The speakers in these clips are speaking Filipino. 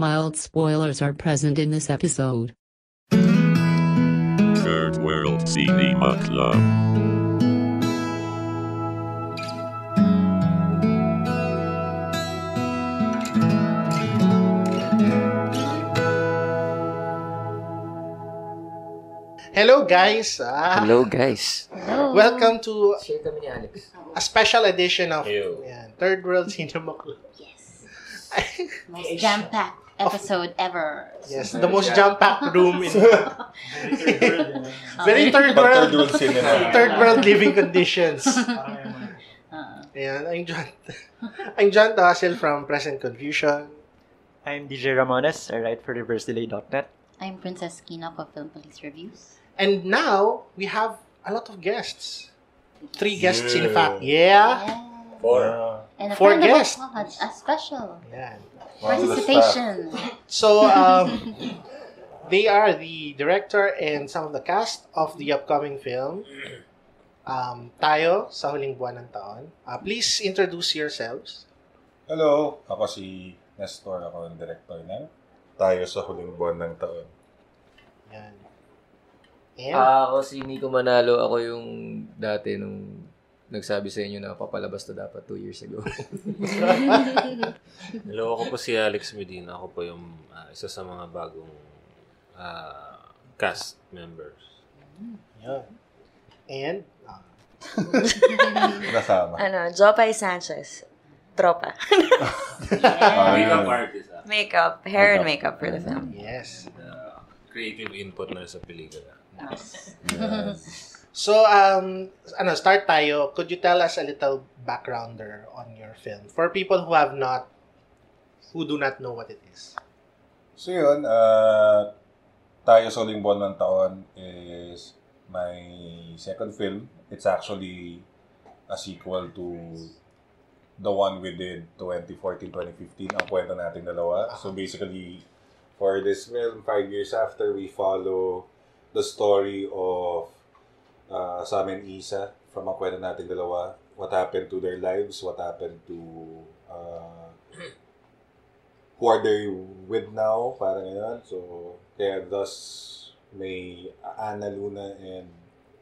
Mild spoilers are present in this episode. Third World Cinema Club. Hello guys! Ah, Hello guys. Welcome to Share kami ni Alex. a special edition of Ew. yan, Third World Cinema Club. Yes. Jam-packed episode ever. yes, the most jam-packed room in very third But third world world cinema. third world living conditions. Uh, Ayan, I'm John. I'm John Tassel from Present Confusion. I'm DJ Ramones. I write for reversedelay.net. I'm Princess Kina of Film Police Reviews. And now we have a lot of guests. Three guests in Yeah. fact. Yeah. Four. And a Four friend guests. of the pod, a special Yan. Participation. So, um, they are the director and some of the cast of the upcoming film. Um, tayo sa huling buwan ng taon. Uh, please introduce yourselves. Hello, ako si Nestor. Ako ang director ng Tayo sa Huling Buwan ng Taon. Yan. Ah, ako si Nico Manalo. Ako yung dati nung nagsabi sa inyo na papalabas to dapat two years ago. Hello, ako po si Alex Medina. Ako po yung ah, isa sa mga bagong ah, cast members. yan. And, uh, Kasama. Ano, Jopay Sanchez. Tropa. Ah, Makeup artist. ah. makeup. Hair and makeup for the film. yes. Ah, creative input na sa pelikula. Yes. So, um, ano, start tayo. Could you tell us a little backgrounder on your film? For people who have not, who do not know what it is. So yun, uh, Tayo sa Huling Buwan ng Taon is my second film. It's actually a sequel to the one we did 2014-2015, ang kwento nating dalawa. So basically, for this film, five years after, we follow the story of uh, Sam and Isa from ang kwento nating dalawa. What happened to their lives, what happened to uh, who are they with now, parang ganyan. So, kaya thus, may Ana Luna and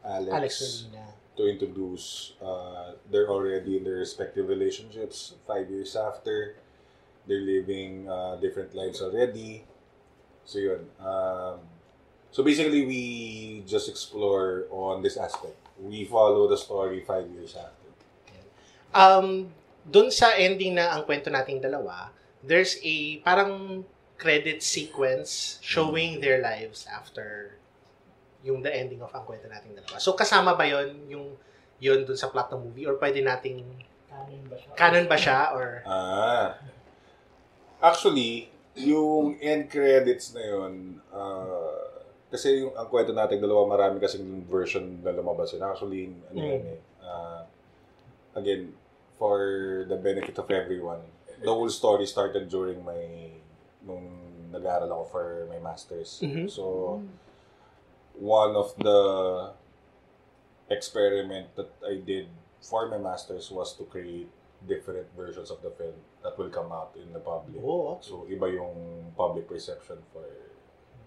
Alex, Alex Molina. to introduce, uh, they're already in their respective relationships five years after. They're living uh, different lives already. So, yun. Um, so, basically, we just explore on this aspect. We follow the story five years after. Um, dun sa ending na ang kwento nating dalawa, there's a parang credit sequence showing their lives after yung the ending of ang kwento nating dalawa. So kasama ba yon yung yun dun sa plot ng movie or pwede nating canon ba siya or Ah. Actually, yung end credits na yun, ah, kasi yung ang kwento natin dalawa, marami kasing version na lumabas yun. Actually, ano Mm. yan eh, ah, again, for the benefit of everyone, the whole story started during my, nung nag-aaral ako for my master's. Mhm. So, one of the experiment that I did for my master's was to create different versions of the film that will come out in the public. oh, So, iba yung public perception for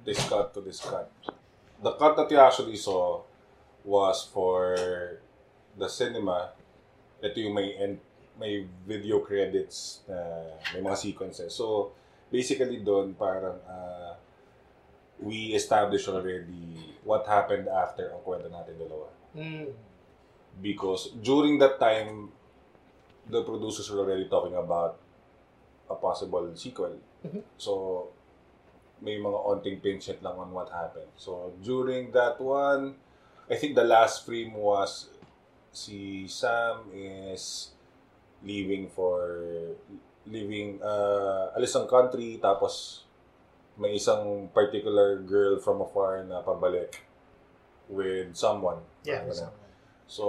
this cut to this cut. The cut that you actually saw was for the cinema. Ito yung may end, may video credits na may mga sequences. So, basically doon parang ah, we established already what happened after ang kwento natin dalawa mm, because during that time, the producers were already talking about a possible sequel. Mhm. So, may mga onting pinch hit lang on what happened. So, during that one, I think the last frame was si Sam is leaving for leaving uh, alis ng country tapos may isang particular girl from afar na pabalik with someone. yeah. So,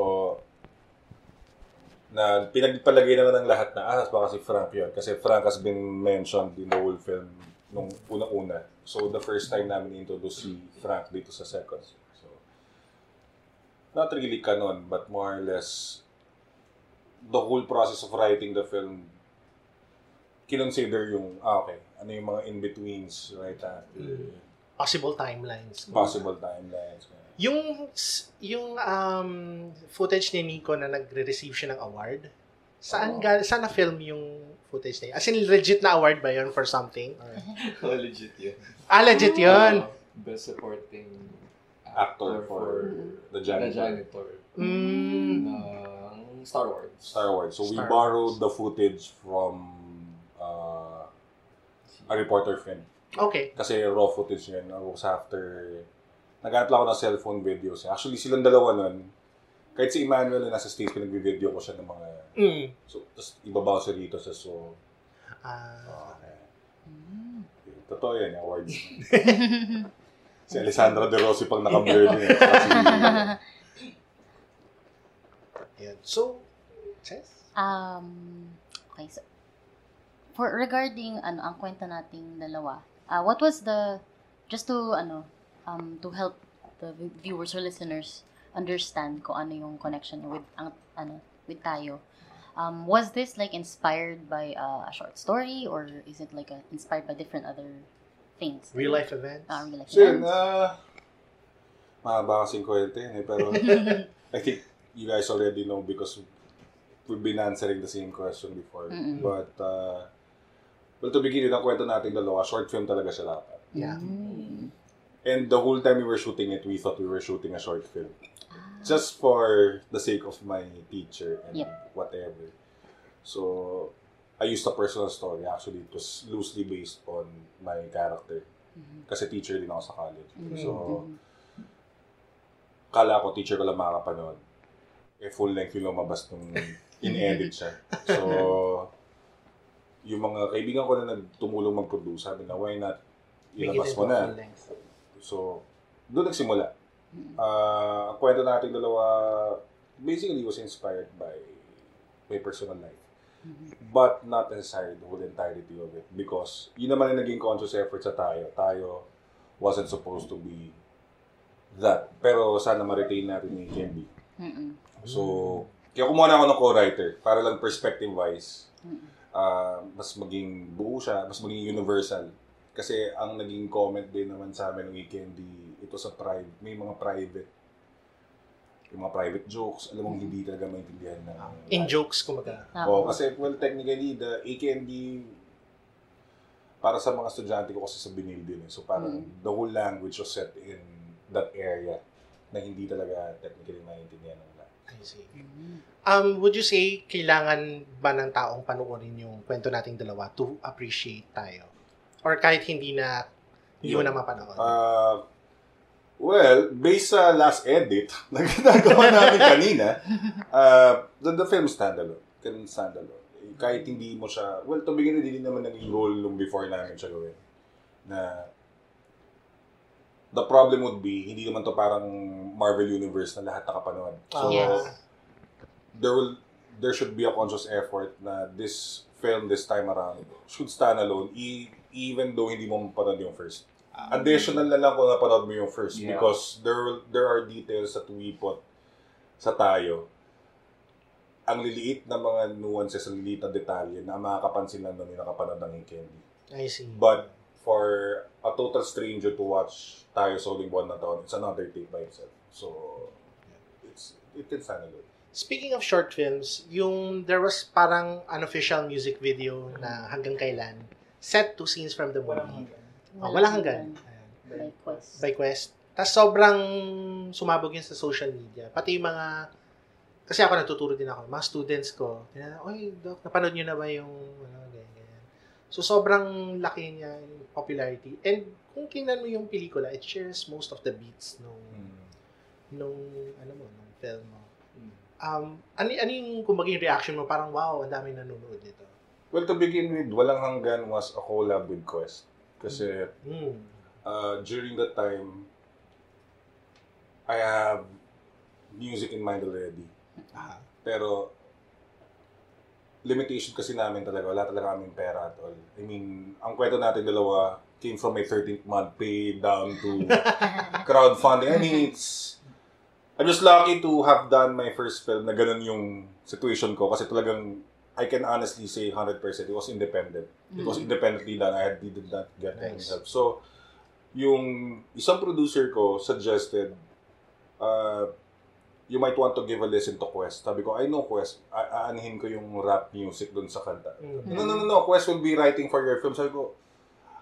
na pinagpalagay naman ng lahat na, ah, baka si Frank yun. Kasi Frank has been mentioned in the whole film nung una-una. So, the first time namin introduce si Frank dito sa second. So, not really canon, but more or less, the whole process of writing the film kinonsider yung, ah, okay, ano yung mga in-betweens right after Possible timelines. possible timelines. Yung yung um, footage ni Nico na nagre-receive siya ng award, saan Oo. ga saan na film yung footage niya? As in legit na award ba yun for something? Or- Oh, legit yun. ah, legit yun. Best supporting Actor for The The Janitor. Janitor. Mm. ng Star Wars. Star Wars. So we Star borrowed Wars. the footage from uh, a reporter film. Okay. Kasi raw footage yun. I was after... Naghanap lang ako ng cellphone videos. Actually, silang dalawa nun. Kahit si Emmanuel na nasa States, pinag-video ko siya ng mga... Mm. So, tapos ibabaw siya dito sa so... Ah. Okay. Totoo yan, yung awards. si Alessandra De Rossi pag naka-blur din. Kasi, Yun. So, Chess? Um, okay, so, for regarding ano ang kwento nating dalawa, uh, what was the just to ano um to help the viewers or listeners understand kung ano yung connection with ang ano with tayo. Um, was this like inspired by uh, a short story or is it like a, inspired by different other things? Real life events? Ah, real life events? uh, mahaba kasing kwento yun eh. Pero I think you guys already know because we've been answering the same question before. Mm-mm. But, uh, well, to begin with, ang kwento nating dalawa, short film talaga siya dapat. Yeah. Mm. And the whole time we were shooting it, we thought we were shooting a short film. Just for the sake of my teacher and Yep. whatever. So, I used a personal story. Actually, it was loosely based on my character. Kasi teacher din ako sa college. So, kala ko teacher ko lang makakapanood. Eh, full length yung lumabas nung in-edit siya. So, yung mga kaibigan ko na nagtumulong mag-produce, sabi na, why not ilabas mo na? So, doon nagsimula. Ah, ang kwento natin dalawa, basically was inspired by my personal life. But not necessarily the whole entirety of it. Because yun naman ang naging conscious effort sa tayo. Tayo wasn't supposed to be that. Pero sana ma-retain natin yung candy. Mm-mm. So, kaya kumuha na ako ng co-writer para lang perspective-wise, ah, mas maging buo siya, mas maging universal. Kasi ang naging comment din naman sa amin ng weekendy, ito sa private, may mga private, yung mga private jokes, alam mong hindi talaga maintindihan ng... In jokes, kumaga. Ah, Oo, kasi, well, technically, the AKND, para sa mga estudyante ko kasi sa Binil din. eh. So, parang the whole language was set in that area na hindi talaga technically maintindihan ng lahat. I see. Um, would you say, kailangan ba ng taong panoorin yung kwento nating dalawa to appreciate tayo? Or kahit hindi na, hindi mo Yun. na mapanood? Uh, well, based sa last edit na ginagawa namin kanina, uh, the, the film standalone. Can standalone. Eh, Kahit hindi mo siya, well, to begin with, hindi naman naging role nung before namin siya gawin. Na, the problem would be, hindi naman to parang Marvel Universe na lahat nakapanood. So, Yes. there will, there should be a conscious effort na this film this time around should stand alone e- even though hindi mo mapanood yung first. Additional na lang kung napanood mo yung first Yeah. because there there are details that we put sa tayo. Ang liliit na mga nuances, ang liliit na detalye na makakapansin lang nung yung nakapanood ng Candy. I see. But for a total stranger to watch tayo sa huling buwan na taon, it's another take by itself. So, it's, it alone. Speaking of short films, yung there was parang unofficial music video na hanggang kailan set to scenes from the movie. Oh, walang hanggan. By quest. By Quest. Tapos sobrang sumabog yun sa social media. Pati yung mga kasi ako natuturo din ako. Mga students ko, oy, Doc, napanood nyo na ba yung ano, ganyan, ganyan. So, sobrang laki niya yung popularity. And kung tingnan mo yung pelikula, it shares most of the beats nung, nung, ano mo, nung film mo. Um, ano, ano yung, kumbaga yung reaction mo, parang, wow, ang dami nanonood nito. Well, to begin with, Walang Hanggan was a collab with Quest. Kasi Hmm. uh, during that time, I have music in mind already. Ah. Pero, limitation kasi namin talaga. Wala talaga kaming pera at all. I mean, ang kwento natin dalawa came from my 13th month pay down to crowdfunding. I mean, it's... I'm just lucky to have done my first film na ganun yung situation ko kasi talagang I can honestly say 100% it was independent. It was independently done. I did not get any Nice. help. So, yung isang producer ko suggested, uh, you might want to give a listen to Quest. Sabi ko, I know Quest. A- aanhin ko yung rap music dun sa kanta. Mm. No, no, no, no. Quest will be writing for your film. Sabi ko,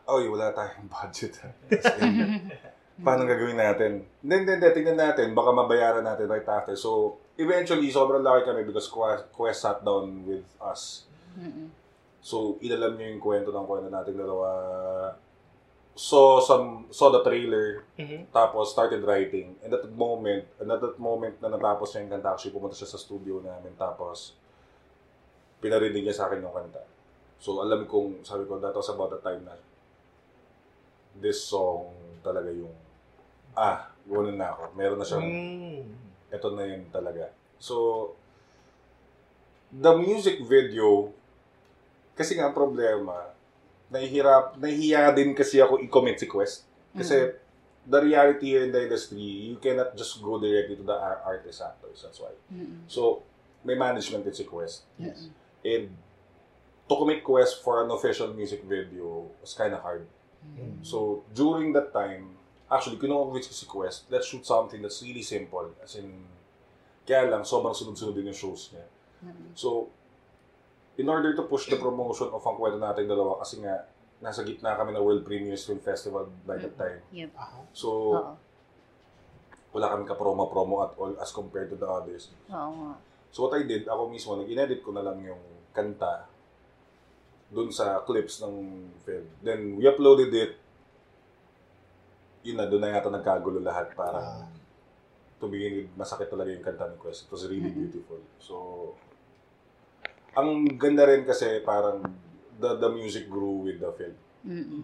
oh, wala tayong budget. Paano gagawin natin? Hindi, hindi, hindi. Tingnan natin. Baka mabayaran natin right after. So, eventually, sobrang laki kami because Quest, Quest sat down with us. Mm-mm. So, inalam niyo yung kwento ng kwento natin dalawa. Saw some, saw the trailer, Mhm. tapos started writing. And at that moment, and at that moment na natapos niya yung kanta, actually pumunta siya sa studio namin. Tapos, pinarinig niya sa akin yung kanta. So, alam kong, sabi ko, that was about the time na this song talaga yung, ah, ganoon na ako. Meron na siyang, Mm. Ito na yun talaga. So, the music video, kasi nga problema, nahihirap, nahihiya din kasi ako i-commit si Quest. Kasi, the reality here in the industry, you cannot just go directly to the ar- artist actors. That's why. Mm-mm. So, may management din si Quest. Yes. And, to commit Quest for an official music video was kind of hard. So, during that time, actually, kinukonvince ko si Quest, let's shoot something that's really simple. As in, kaya lang, sobrang sunod-sunod din yung shows niya. So, in order to push the promotion of ang kwento natin dalawa, kasi nga, nasa gitna kami ng World Premiers Film Festival by that time. Yep. So, Oo. wala kami ka-promo-promo at all as compared to the others. Oo nga. So what I did, ako mismo, nag-inedit ko na lang yung kanta dun sa clips ng film. Then, we uploaded it. Yun na, dun na yata nagkagulo lahat. Parang, Ah. to begin with, masakit talaga yung kanta ni Quest. It was really beautiful. So, ang ganda rin kasi parang the, the music grew with the film. Mm-mm.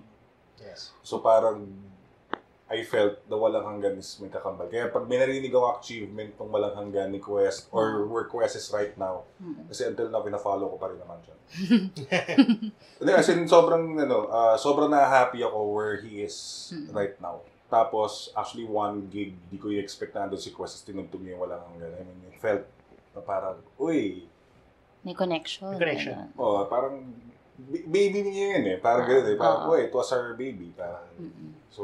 Yes. So parang I felt na walang hanggan is may kakambal. Kaya pag may narinig ako achievement ng walang hanggan ni Quest or where Quest is right now, Mm-mm. kasi until now, pina-follow ko pa rin naman siya. Hindi, as in, sobrang, ano, ah, sobrang na-happy ako where he is right now. Tapos, actually, one gig, di ko i-expect na doon si Quest, is tinugtog niya yung walang hanggan. I mean, it felt na parang, uy, May connection. May connection. ganun. oh, parang, baby niya yun eh. Parang gano'n eh. Parang, Oo. uy, it was our baby. Parang, Mm-mm. So,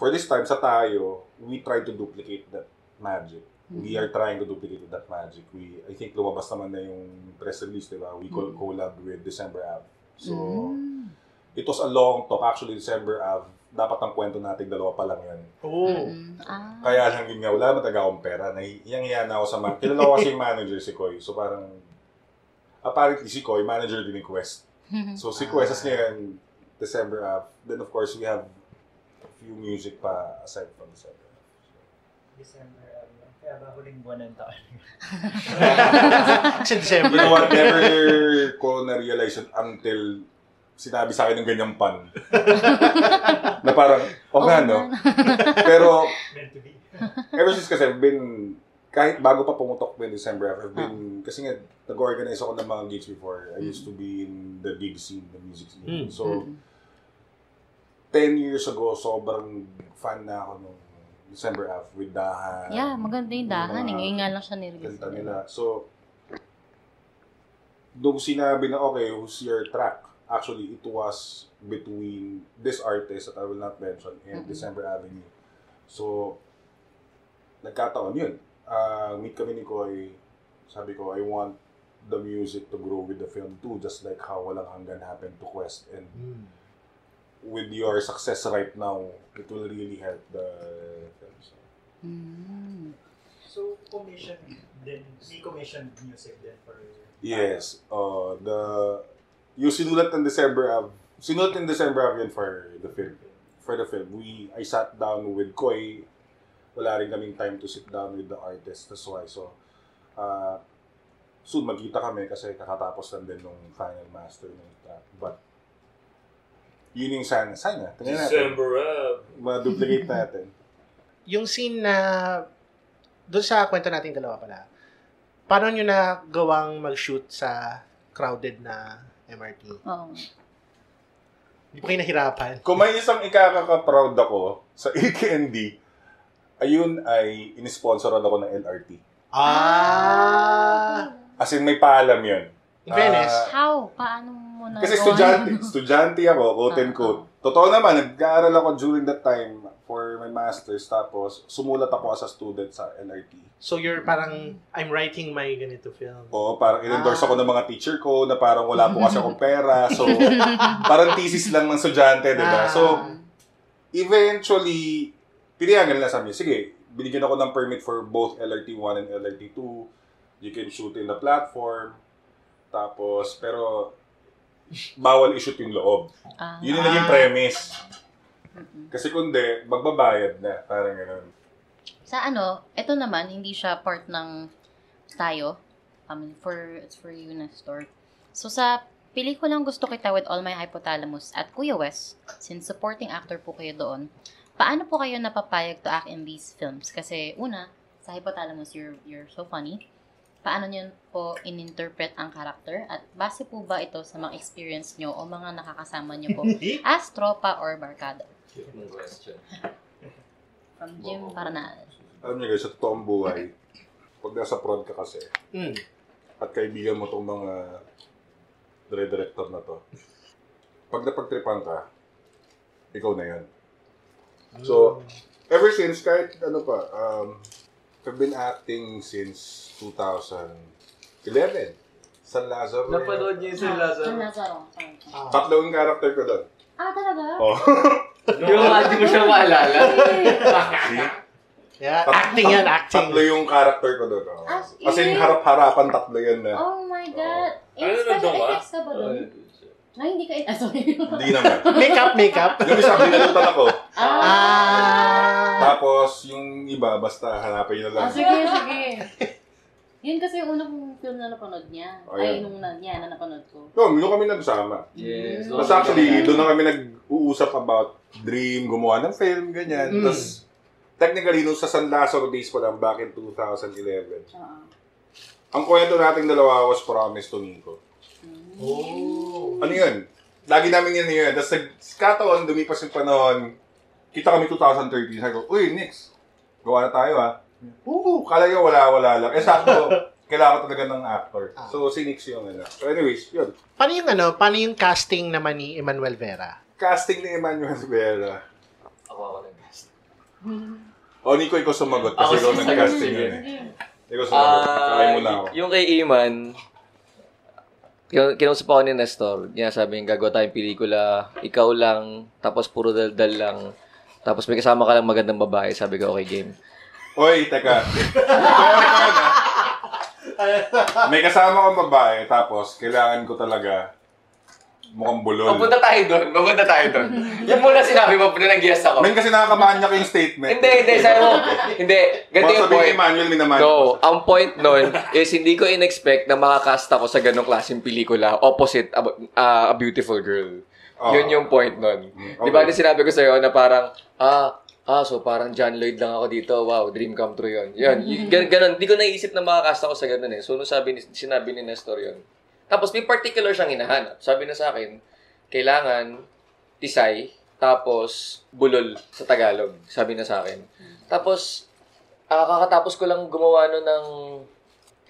for this time, sa tayo, we try to duplicate that magic. We are trying to duplicate that magic. We, I think lumabas naman na yung press release, di ba? We col- collab with December Ave. So, Mm. it was a long talk. Actually, December Ave, dapat ang kwento natin dalawa pa lang yan. Oh. Mm-mm. Ah. Kaya lang yun nga, wala naman talaga akong pera. Nahiyang-hiya na ako sa man. Kilala ko kasi yung manager si Koy. So parang, apparently si Koy, manager din ni Quest. So si Quest, as ngayon, December Ave. Then of course, we have few music pa aside from December. December, ano, kaya ba huling buwan ng taon? Kasi You December. know what, never ko na-realize until sinabi sa akin ng ganyang pan. na parang, oh, nga no. Pero, Meant to be. ever since kasi I've been, kahit bago pa pumutok yung December, I've been, kasi nga, nag-organize ako ng mga gigs before. I used to be in the big scene, the music scene. Mm. So, 10 years ago, sobrang fan na ako nung December Ave with Dahan. Yeah, maganda yung dahan. mga eh. Ngayon nga lang siya nirelease. Kanta nila. So, nung sinabi na, okay, who's your track? Actually, it was between this artist that I will not mention and Mm-mm. December Avenue. So, nagkataon yun. Ah, meet kami ni Koy. Sabi ko, I want the music to grow with the film too, just like how Walang Hanggan happened to Quest. And Mm. With your success right now, it will really help the film. So, Mm. So, commission din, may commission music din for... Yes. Uh, the yung sinulat ng December Ave, sinulat ng December Ave yun for the film. For the film. We, I sat down with Koy. Wala rin kaming time to sit down with the artist. That's why. So, uh, soon magkita kami kasi kakatapos lang din nung final master ng track. But, yun yung sana. Sana. Tingnan natin. December Ave. Ma-duplicate natin. Yung scene na, doon sa kwento nating dalawa pala, paano nyo na gawang mag-shoot sa crowded na MRT? Oo. Hindi pa kayo nahirapan? Kung may isang ikakaka-proud ako sa AKND, ayun ay inisponsoran ako ng LRT. Ah! As in, may paalam yun. In fairness, Ah, How? Paano mo na Kasi estudyante, estudyante ako, quote and quote. Totoo naman, nag-aaral ako during that time for my master's. Tapos, sumulat ako as a student sa LRT. so you're parang, I'm writing my ganito film. Oo, parang in-endorse Ah. ako ng mga teacher ko na parang wala po kasi akong pera. So, parang thesis lang ng estudyante, di ba? Ah. So, eventually, pinayagan nila sa amin, sige, binigyan ako ng permit for both LRT1 and LRT2. You can shoot in the platform. Tapos, pero, bawal i-shoot yung loob. Ah. Yun yung naging premise. Kasi kung di, magbabayad na. Parang ganun. Sa ano, ito naman, hindi siya part ng tayo. Um, for, it's for you, Nestor. So, sa pelikulang Gusto Kita with All My Hypothalamus at Kuya Wes, since supporting actor po kayo doon, paano po kayo napapayag to act in these films? Kasi, una, sa Hypothalamus, you're, you're so funny. Paano nyo po in-interpret ang karakter? At base po ba ito sa mga experience nyo o mga nakakasama nyo po as tropa or barkada? question. From Jim Parnal. Alam niyo guys, sa totoong buhay, pag nasa prod ka kasi, Mm. at kaibigan mo tong mga dire-director na to, pag napagtripan ka, ikaw na yun. So, ever since, kahit ano pa, um, I've been acting since 2011. San Lazaro. Napanood niyo yung San Lazaro? San Lazaro. Ah. Tatlo yung character ko doon. Ah, talaga? Oh. Yung hindi mo siya maalala. Yeah, Tat- acting yan, acting. Tatlo yung character ko doon. Oh. As As in, harap-harapan tatlo yan na. Oh my God. Eh, Ano special nandun ka? effects ka ba doon? Ay, hindi ka, ah, sorry. Hindi naman. Makeup, makeup. Yung isa, binalutan ako. Ah. Tapos, yung iba, basta hanapin nyo na lang. Ah, sige, sige. Yun kasi yung unang film na napanood niya. Oh, Ay, nung na, niya na napanood ko. Yun, doon kami nagsama. Yes. Tapos actually, doon na kami nag-uusap about dream, gumawa ng film, ganyan. Mm. Tapos, technically, nung sa San Lazaro days pa lang, back in 2011, Oo. ang kwento nating dalawa was Promise to Nico. Oh. Ano yun? Lagi namin yun yun. Tapos nagkataon, dumipas yung panahon, kita kami 2013, sabi ko, Uy, Nix, gawa na tayo ha. Oo, kala nyo wala-wala lang. Eh, sakto, kailangan ko talaga ng actor. So, si Nix yung ano. So, anyways, yun. Paano yung ano, paano yung casting naman ni Emmanuel Vera? Casting ni Emmanuel Vera. Ako ako nag-guest. O, Nico, ikaw sumagot kasi Ako nag-casting yun eh. Ikaw sumagot. Kakain mo na ako. Ah, yung kay Iman, kinausap ako ni Nestor. Niya sabi niya, gagawa tayong pelikula, ikaw lang, tapos puro daldal lang. Tapos may kasama ka lang magandang babae. Sabi ko, okay, game. Oy, teka. May kasama kong babae, tapos kailangan ko talaga mukhang bulol. Papunta tayo doon. Papunta tayo doon. Yan muna sinabi mo, na nag-guest ako. Men kasi nakakamanyak yung statement. Hindi, hindi. Sabi mo, hindi. Ganito yung sabihin ni point. Emmanuel, minamanyak. No, ang point nun is hindi ko in-expect na makakast ako sa ganong klaseng pelikula opposite a, a- a beautiful girl. Oo. Yun yung point nun. Mm, Di ba, okay. di sinabi ko sa'yo na parang, ah, ah, so parang John Lloyd lang ako dito. Wow, dream come true yun. Yun, y- gan- ganun. Di ko naisip na makakast ako sa ganun eh. So, nung sabi ni, sinabi ni Nestor yun. Tapos, may particular siyang hinahanap. Sabi na sa akin, kailangan tisay, tapos bulol sa Tagalog. Sabi na sa akin. Tapos, ah, kakatapos ko lang gumawa nun ng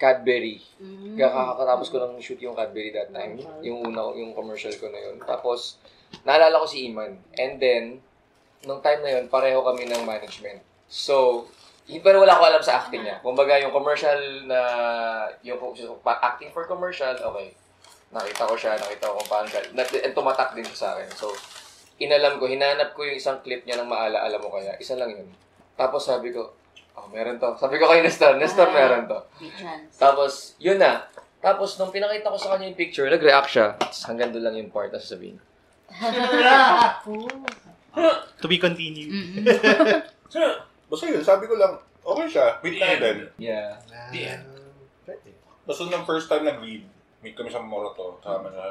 Cadbury. Mm. Kaya kakatapos ko lang shoot yung Cadbury that time. Yung una, yung commercial ko na yun. Tapos, naalala ko si Iman. And then, nung time na yun, pareho kami ng management. So, pero wala ko alam sa acting niya. Kumbaga, yung commercial na, yung acting for commercial, okay. Nakita ko siya, nakita ko kung paano siya. And tumatak din siya sa akin. So, inalam ko, hinanap ko yung isang clip niya ng maala-ala mo kaya. Isa lang yun. Tapos sabi ko, oh, meron to. Sabi ko kay Nestor, Nestor, meron to. Tapos, yun na. Tapos, nung pinakita ko sa kanya yung picture, nag-react siya. Tapos, hanggang doon lang yung part na sasabihin. To be continued. Basta yun, sabi ko lang, okay siya. Meet na din. Yeah. Basta nung first time nag-lead, meet kami sa Morato, kasama na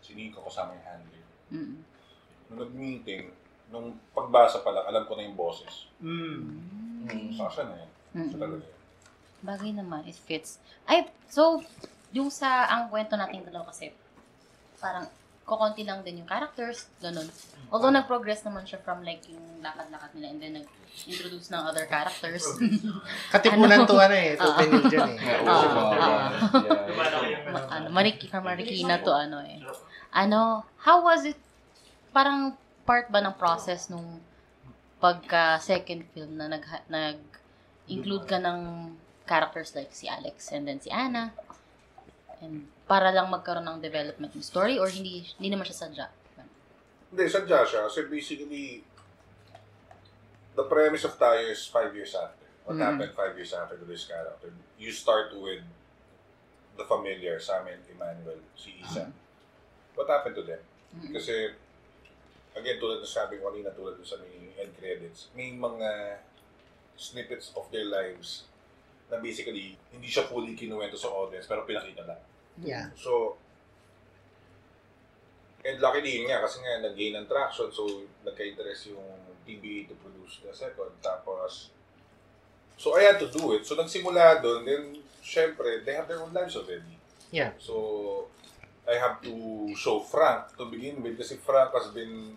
si Nico, kasama yung handler. Mm-mm. Nung nag-meeting, nung pagbasa pa lang, alam ko na yung boses. Mm. So, siya na yun. Siya Mm-mm. talaga yun. Bagay naman, it fits. Ay, so, yung sa, ang kwento nating dalawa kasi, parang, kukonti lang din yung characters, ganun. Although nag-progress naman siya from like yung lakad-lakad nila and then nag-introduce ng other characters. Katipunan Ano? to ano eh, to eh. Yeah, Ah, mga ah. ganun. Yeah. Ma- ano, Mariki, from Marikina to ano eh. Ano, how was it, parang part ba ng process nung pagka second film na nag, nag-include ka ng characters like si Alex and then si Anna and para lang magkaroon ng development ng story or hindi hindi naman siya sadya? Hindi, sadya siya. So basically, the premise of tayo is five years after. What Mm. happened five years after to this character? You start with the familiar, Sam and Emmanuel, si Isa. What happened to them? Mm. Kasi, again, tulad na sabi ko kanina, tulad sa may end credits, may mga snippets of their lives na basically, hindi siya fully kinuwento sa audience, pero pinakita lang. Yeah. So, and luckily yun nga, kasi nga nag-gain ng traction, so nagka-interest yung TBA to produce the second. Tapos, so I had to do it. So nagsimula doon, then syempre, they have their own lives already. Yeah. So, I have to show Frank to begin with kasi Frank has been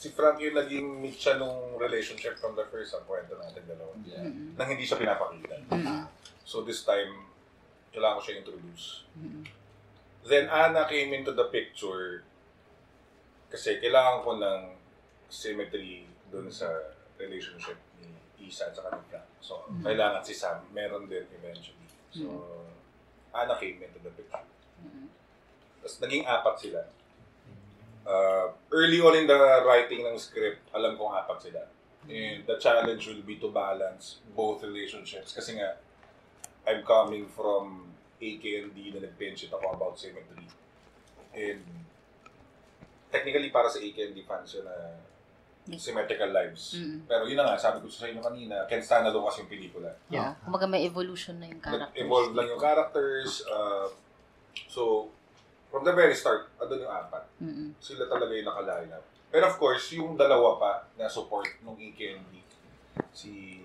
si Frank yung naging meet siya nung relationship from the first ang kwento natin dalawa. Yeah. Mm-mm. Nang hindi siya pinapakita. Mm-mm. So this time, kailangan ko siya introduce. Mm-mm. Then Anna came into the picture kasi kailangan ko ng symmetry dun sa relationship ni Isa at sa kanila. So, Mhm. kailangan si Sam, meron din eventually. So, Anna came into the picture. Mm-mm. Tapos naging apat sila. Uh, early on in the writing ng script, alam kong apat sila. And the challenge will be to balance both relationships. Kasi nga, I'm coming from AKND na nag-pinch it ako about symmetry. And technically para sa AKND fans yun na symmetrical lives. Mm. Pero yun na nga, sabi ko sa inyo kanina, Ken stand alone kasi yung pelikula. Yeah. Kumbaga may evolution na yung characters. Nag-evolve lang yung characters. uh, so, from the very start, andun yung apat. Mm-mm. Sila talaga yung nakaline up. Pero of course, yung dalawa pa na support nung EKND, si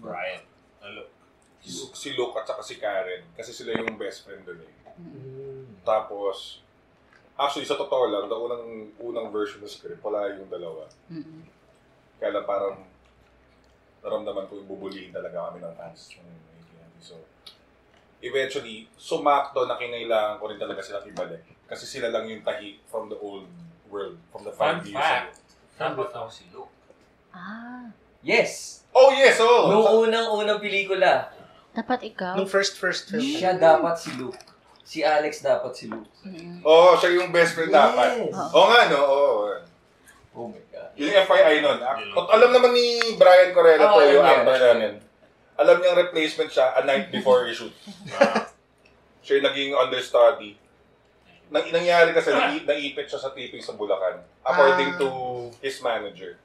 Brian. Hello. Si, si Luke at saka si Karen, kasi sila yung best friend doon eh. Mm. Tapos, actually sa totoo lang, the unang, unang version ng script, wala yung dalawa. Mm-mm. Kaya lang parang naramdaman ko yung bubulihin talaga kami ng fans. So, eventually, sumakto na kinailangan ko rin talaga silang ibalik. Kasi sila lang yung tahi from the old world, from the five Fun years fact. ago. Ako si Luke. Ah, Yes! Oh, yes! Oh! Nung unang-unang pelikula, dapat ikaw? Nung first first film. siya dapat si Luke. Si Alex dapat si Luke. Mm-mm. Oo, oh, siya yung best friend dapat. Yes. Oo nga, no? Oo. Oh my God. Yun yung FYI nun. At alam naman ni Brian Corella Oo, to, yung niya, actor alam namin. Alam niyang replacement siya a night before he shoot. siya yung naging understudy. Nang nangyari kasi, nai- naipit siya sa taping sa Bulacan. According Ah. to his manager.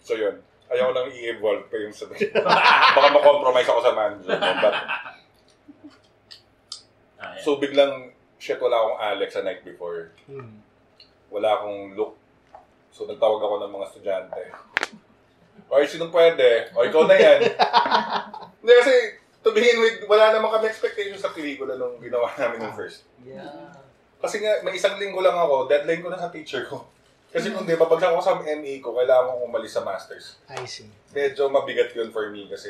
So yun. Ayaw ko nang i-evolve pa yung sa... Baka makompromise ako sa manager. no? But, Ah, yeah. so biglang, shit, wala akong Alex a night before. Mm. wala akong look. So, nagtawag ako ng mga estudyante. Oy, sinong pwede? O, ikaw na yan. Hindi kasi, to begin with, wala naman kami expectation sa pelikula nung ginawa namin yung first. Yeah. Kasi nga, may isang linggo lang ako, deadline ko na sa teacher ko. Kasi kung di ba, bagsak ako sa MA ko, kailangan ko umalis sa masters. I see. Medyo mabigat yun for me kasi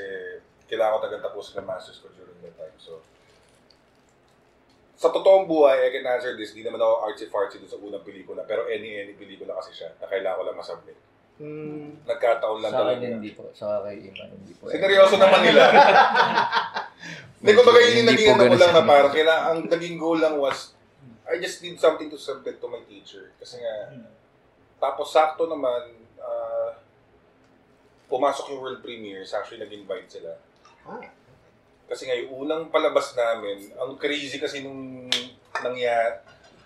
kailangan ko tagang tapusin ang masters ko during that time. So, sa totoong buhay, I can answer this, di naman ako artsy-fartsy dun sa unang pelikula, pero any-any pelikula kasi siya, na kailangan ko lang masubmit. Mm. Nagkataon lang Sa talaga. akin hindi po. Sa kay Iman hindi po. Sineryoso naman nila. Hindi ko ba yung Hindi naging ano ko lang sa na parang kailangan, ang naging goal lang was, I just need something to submit to my teacher. Kasi nga, tapos sakto naman, ah, pumasok yung world premieres, actually nag-invite sila. Ah. Kasi nga, yung unang palabas namin, ang crazy kasi nung nangyari,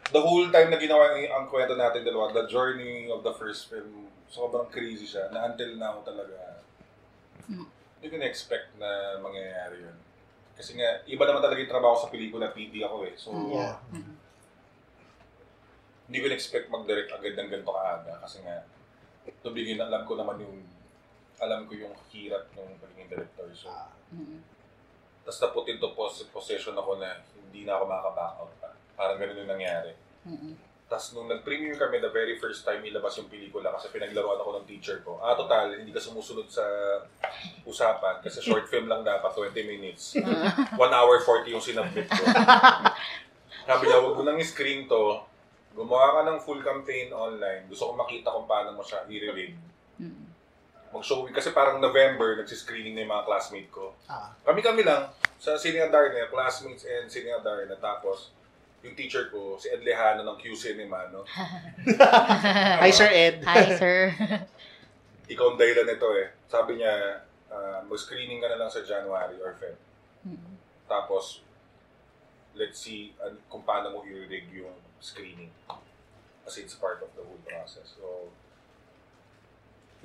the whole time na ginawa yung ang kwento natin dalawa, the journey of the first film, sobrang crazy siya, na until now talaga, Mm. hindi ko na-expect na mangyayari yun. Kasi nga, iba naman talaga yung trabaho sa pelikula, PD ako eh. So, Yeah. Hindi ko na-expect mag-direct agad ng ganito kaaga. Kasi nga, to begin, alam ko naman yung, alam ko yung hirap ng pagiging director. So, Mm-mm. tapos na-put into pos- possession ako na hindi na ako makaka-back out pa. Parang ganun yung nangyari. Mm-mm. Tapos nung nag-premiere kami, the very first time ilabas yung pelikula kasi pinaglaruan ako ng teacher ko. Ah, total, hindi ka sumusunod sa usapan kasi short film lang dapat, 20 minutes. 1 hour 40 yung sinubmit ko. Sabi niya, huwag mo nang screen to. Gumawa ka ng full campaign online. Gusto ko makita kung paano mo siya i-read. Mag-showing. Kasi parang November, nagsiscreening na yung mga classmate ko. Ah. Kami-kami lang. Sa Sine Adarna, classmates and Sine Adarna. Tapos, yung teacher ko, si Ed Lejano ng Q Cinema, no? Hi, Sir Ed. Hi, sir. Ikaw ang dahilan nito eh. Sabi niya, ah, mag-screening ka na lang sa January or Feb. Tapos, let's see an- kung paano mo i-rig yung screening. Kasi it's part of the whole process. So,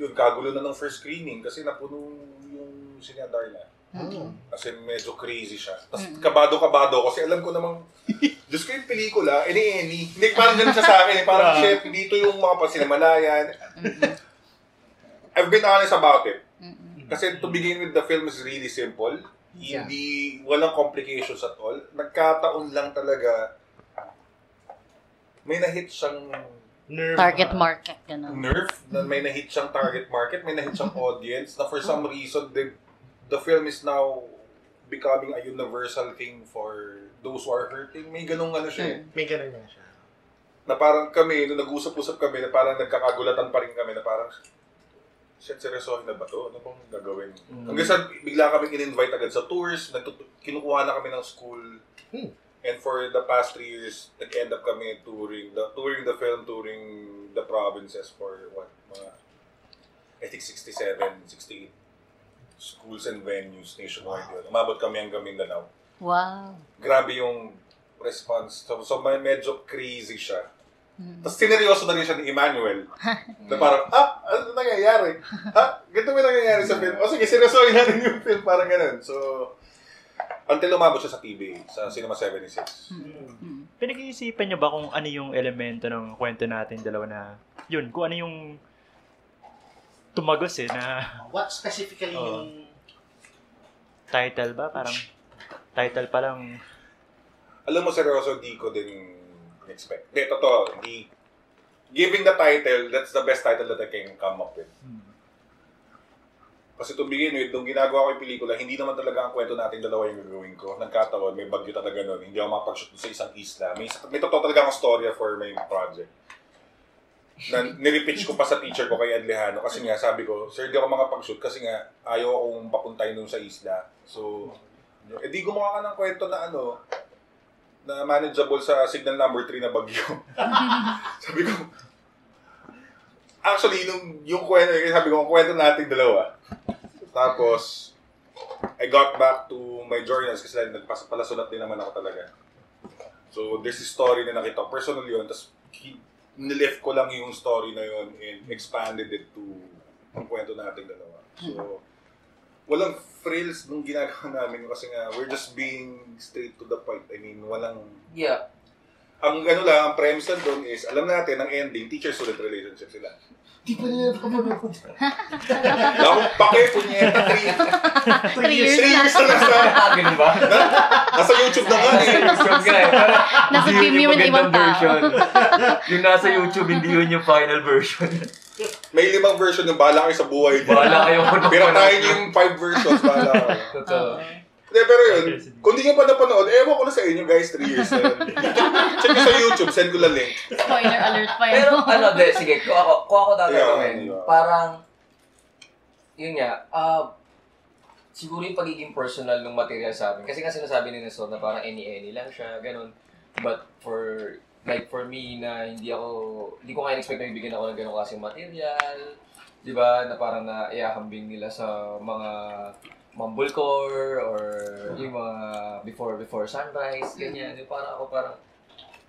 yun, kagulo na ng first screening kasi napuno yung sinadar na. Hmm. Kasi medyo crazy siya. Tapos kabado-kabado kasi alam ko namang, Diyos ko yung pelikula, ini-any. Hindi, parang ganun siya sa akin. Eh. Parang, chef, dito yung mga pasinamalayan. I've been honest about it. Kasi to begin with, the film is really simple. Yeah. Hindi, walang complications at all. Nagkataon lang talaga, may na-hit siyang Nerve. Target market, gano'n. nerve, na may na-hit siyang target market, may na-hit siyang audience, na for some reason, the, the film is now becoming a universal thing for those who are hurting. May ganung ano siya eh. May ganun nga siya. Na parang kami, nung nag-usap-usap kami, na parang nagkakagulatan pa rin kami, na parang, shit, seryosohin na ba to? Ano bang gagawin? Hanggang sa bigla kami in-invite agad sa tours, nagtut- kinukuha na kami ng school. Hmm. And for the past three years, nag-end up kami touring the touring the film, touring the provinces for what, mga, I think 67, 68 schools and venues nationwide yun. Umabot kami hanggang Mindanao. Wow. Grabe yung response. So, so may medyo crazy siya. Tapos sineryoso na rin siya ni Emmanuel. na parang, ah, ano nangyayari? Ah, ganito ba nangyayari sa film? O sige, seryosohin natin yung film. Parang ganun. So, until umabot siya sa TV, sa Cinema 76. Pinag-iisipan niyo ba kung ano yung elemento ng kwento natin dalawa na, yun, kung ano yung tumagos eh, na What specifically Oo. yung... title ba? Parang, title pa lang, Alam mo, seryoso, di ko din expect. Hindi, totoo. Di, giving the title, that's the best title that I can come up with. Kasi to begin with, nung ginagawa ko yung pelikula, hindi naman talaga ang kwento nating dalawa yung gagawin ko. Nagkataon, may bagyo talaga nun. Hindi ako makapag-shoot sa isang isla. May, may totoo talaga akong storya for my project. Na, nirepitch ko pa sa teacher ko kay Ed Lejano kasi nga sabi ko, Sir, di ako makapag-shoot kasi nga ayaw akong papuntahin doon sa isla. So, eh di gumawa ka ng kwento na ano, na manageable sa signal number 3 na bagyo. sabi ko, actually, nung, yung kwento, sabi ko, kwento nating dalawa. Tapos, I got back to my journals kasi nagpapalasulat din naman ako talaga. So, there's a story na nakita ko. Personal yun. Tapos, nilift ko lang yung story na yun and expanded it to ang kwento nating dalawa. So, walang frills nung ginagawa namin kasi nga, we're just being straight to the point. I mean, walang... Yeah. Ang ano lang, ang premise lang doon is, alam natin, ang ending, teacher-student relationship sila. Di pa nila napapanood. Wala akong pake, punyeta, three, Three years three na. years na nasa, Ah, ganun ba? na- nasa YouTube na nga eh. YouTube nga eh. Nasa hindi yun premium yung ng ibang tao. yung nasa YouTube, hindi yun yung final version. May limang version yung bahala kayo sa buhay. Bahala kayo ano tayo manood. yung five versions, bahala kayo. Totoo. Hindi, pero yun, kung di nyo pa napanood, ewan ko na sa inyo guys, 3 years na yun. Check nyo sa YouTube, send ko lang link. Spoiler alert pa yun. Pero ano, de, sige, kung ako, kung ako Yeah, tatagawin, yeah. parang, yun nga, ah, siguro yung pagiging personal ng material sa amin. Kasi nga sinasabi ni Nestor na parang any-any lang siya, ganun. But for, like for me na hindi ako, hindi ko kaya expect na bibigyan ako ng ganun klaseng material. Di ba? Na parang na iahambing nila sa mga mumblecore or yung mga before before sunrise, ganyan. Yung parang ako parang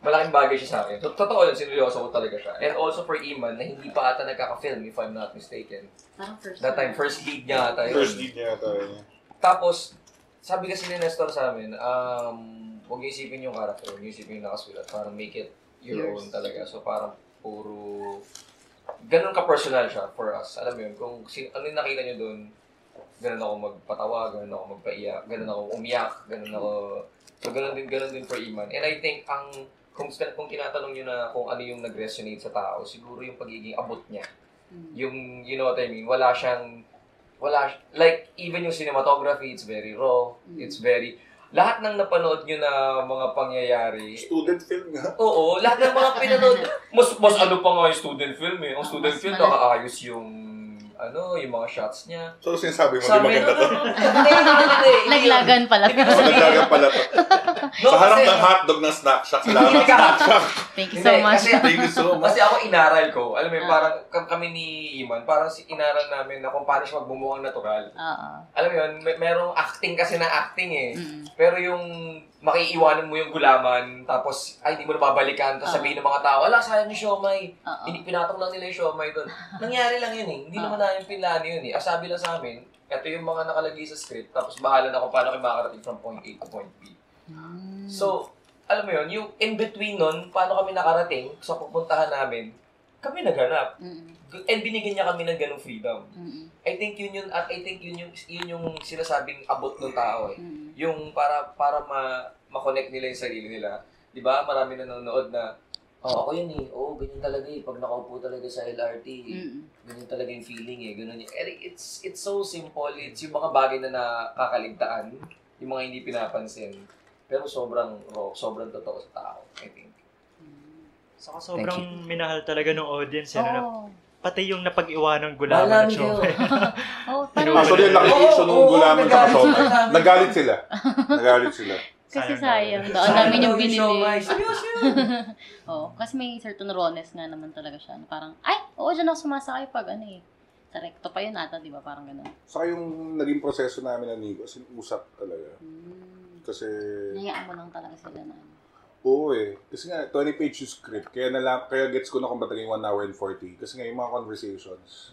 malaking bagay siya sa akin. Tot- Totoo yun, sineryoso ko talaga siya. And also for Iman, na hindi pa ata nagkaka-film, if I'm not mistaken. Parang first That time, first lead niya ata yun. First lead niya tayo. Tapos, sabi kasi ni Nestor sa amin, um, huwag niyo isipin yung character, huwag niyo isipin yung nakasulat. Parang make it your Yours. own talaga. So parang puro... Ganun ka-personal siya for us. Alam mo yun, kung si, ano yung nakita niyo doon, ganun ako magpatawa, ganun ako magpaiyak, ganun ako umiyak, ganun ako... So ganun din, ganun din for Iman. And I think ang kung, kung tinatanong nyo na kung ano yung nag-resonate sa tao, siguro yung pagiging abot niya. Mm. Yung, you know what I mean? Wala siyang, wala, like, even yung cinematography, it's very raw, Mm. it's very, lahat ng napanood nyo na mga pangyayari, Student film nga. Oo, lahat ng mga pinanood. Mas, mas ano pa nga yung student film eh. Ang student mas film, nakaayos yung, ano, yung mga shots niya. So, sinasabi mo, di Sabi, maganda to. Hindi, hindi, hindi. Laglagan pala. Oh, naglagan pala to. No, Sa harap kasi- ng hotdog ng snack shack, salamat snack shack. Thank you Hindi, so much. kasi- Thank you so much. Kasi ako inaral ko. Alam mo yun, Ah. parang kam- kami ni Iman, parang si inaral namin na kung paano siya magbumukhang natural. Oo. Alam mo yun, may, merong acting kasi na acting eh. Mm. Pero yung makiiwanan mo yung gulaman, tapos ay hindi mo na babalikan, tapos Ah. sabihin ng mga tao, ala, sayang yung siomay. Oo. Hindi pinatong lang nila yung siomay doon. Nangyari lang yun eh. Hindi Ah. naman namin pinlano yun eh. Asabi lang sa amin, ito yung mga nakalagay sa script, tapos bahala na kung paano kayo makakarating from point A to point B. Mm. So, alam mo yun, yung in-between nun, paano kami nakarating sa pupuntahan namin, kami naghanap. Mm. And binigyan niya kami ng ganong freedom. Mm. I think yun yun, at I think yun yung, yun yung sinasabing abot ng tao eh. Mm. Yung para, para ma, ma-connect nila yung sarili nila. Di ba? Marami nanonood na, oh, ako yun eh. Oo, ganyan talaga eh. Pag nakaupo talaga sa LRT, eh. Mm. ganyan talaga yung feeling eh. Ganun. Eh, It's, it's so simple. It's yung mga bagay na nakakaligtaan. Yung mga hindi pinapansin. Pero sobrang raw, sobrang totoo sa tao, I think. Saka sobrang minahal talaga ng audience. Yan, na, Oo. pati yung napag-iwanang Mahal gulaman ng show. Oh, Actually, ang laki Oo, issue nung gulaman sa amin. Nagalit sila. Nagalit sila. kasi Sayang yung Sayang daw yung binili. Seryoso yun. Oo, kasi may certain rawness nga naman talaga siya. na Parang, ay, oo, dyan ako sumasakay pag ano eh. Sa recto pa yun ata, di ba? Parang ganun. Saka yung naging proseso namin ng Nico, as in, usap talaga. Hmm. Kasi, Nayaan mo lang talaga sila na ano. Oo eh. Kasi nga, 20 page yung script. Kaya, nala, kaya gets ko na kung ba't naging 1 hour and 40. Kasi nga, yung mga conversations,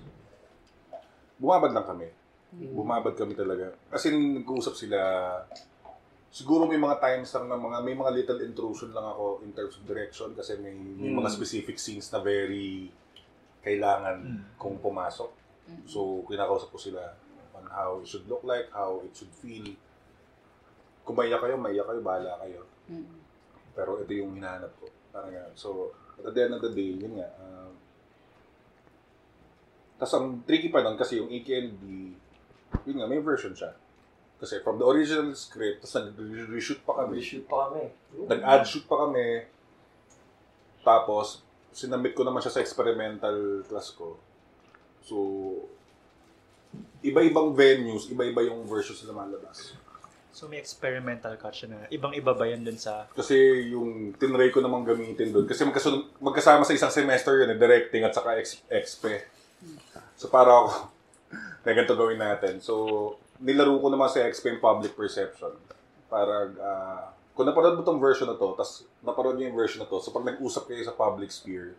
bumabad lang kami. Bumabad kami talaga. As in, nag-uusap sila. Siguro may mga times lang na mga, may mga little intrusion lang ako in terms of direction kasi may, may mga Mm. specific scenes na very kailangan Mm. kung pumasok. Mm. So, kinakausap ko sila on how it should look like, how it should feel. Kung maiyak kayo, maiyak kayo, bahala kayo. Mm. Pero ito yung hinahanap ko. Parang ganun. So, at the end of the day, yun nga. Um, Tapos ang tricky pa nun kasi yung AKND, yun nga, may version siya. Kasi from the original script, tapos nag-reshoot pa kami. Reshoot pa kami. Nag-add shoot pa kami. Tapos, sinamit ko naman siya sa experimental class ko. So, iba-ibang venues, iba-iba yung versions na lumalabas. So may experimental cut siya na ibang-iba ba yan dun sa... Kasi yung tinry ko namang gamitin doon. Kasi magkasunod, magkasama sa isang semester yun, eh, directing at saka ex-. So para ako, na ganito gawin natin. So, nilaro ko naman sa expe yung public perception. Para, ah, kung napanood mo tong version na to, tapos napanood niyo yung version na to, so pag nag-usap kayo sa public sphere,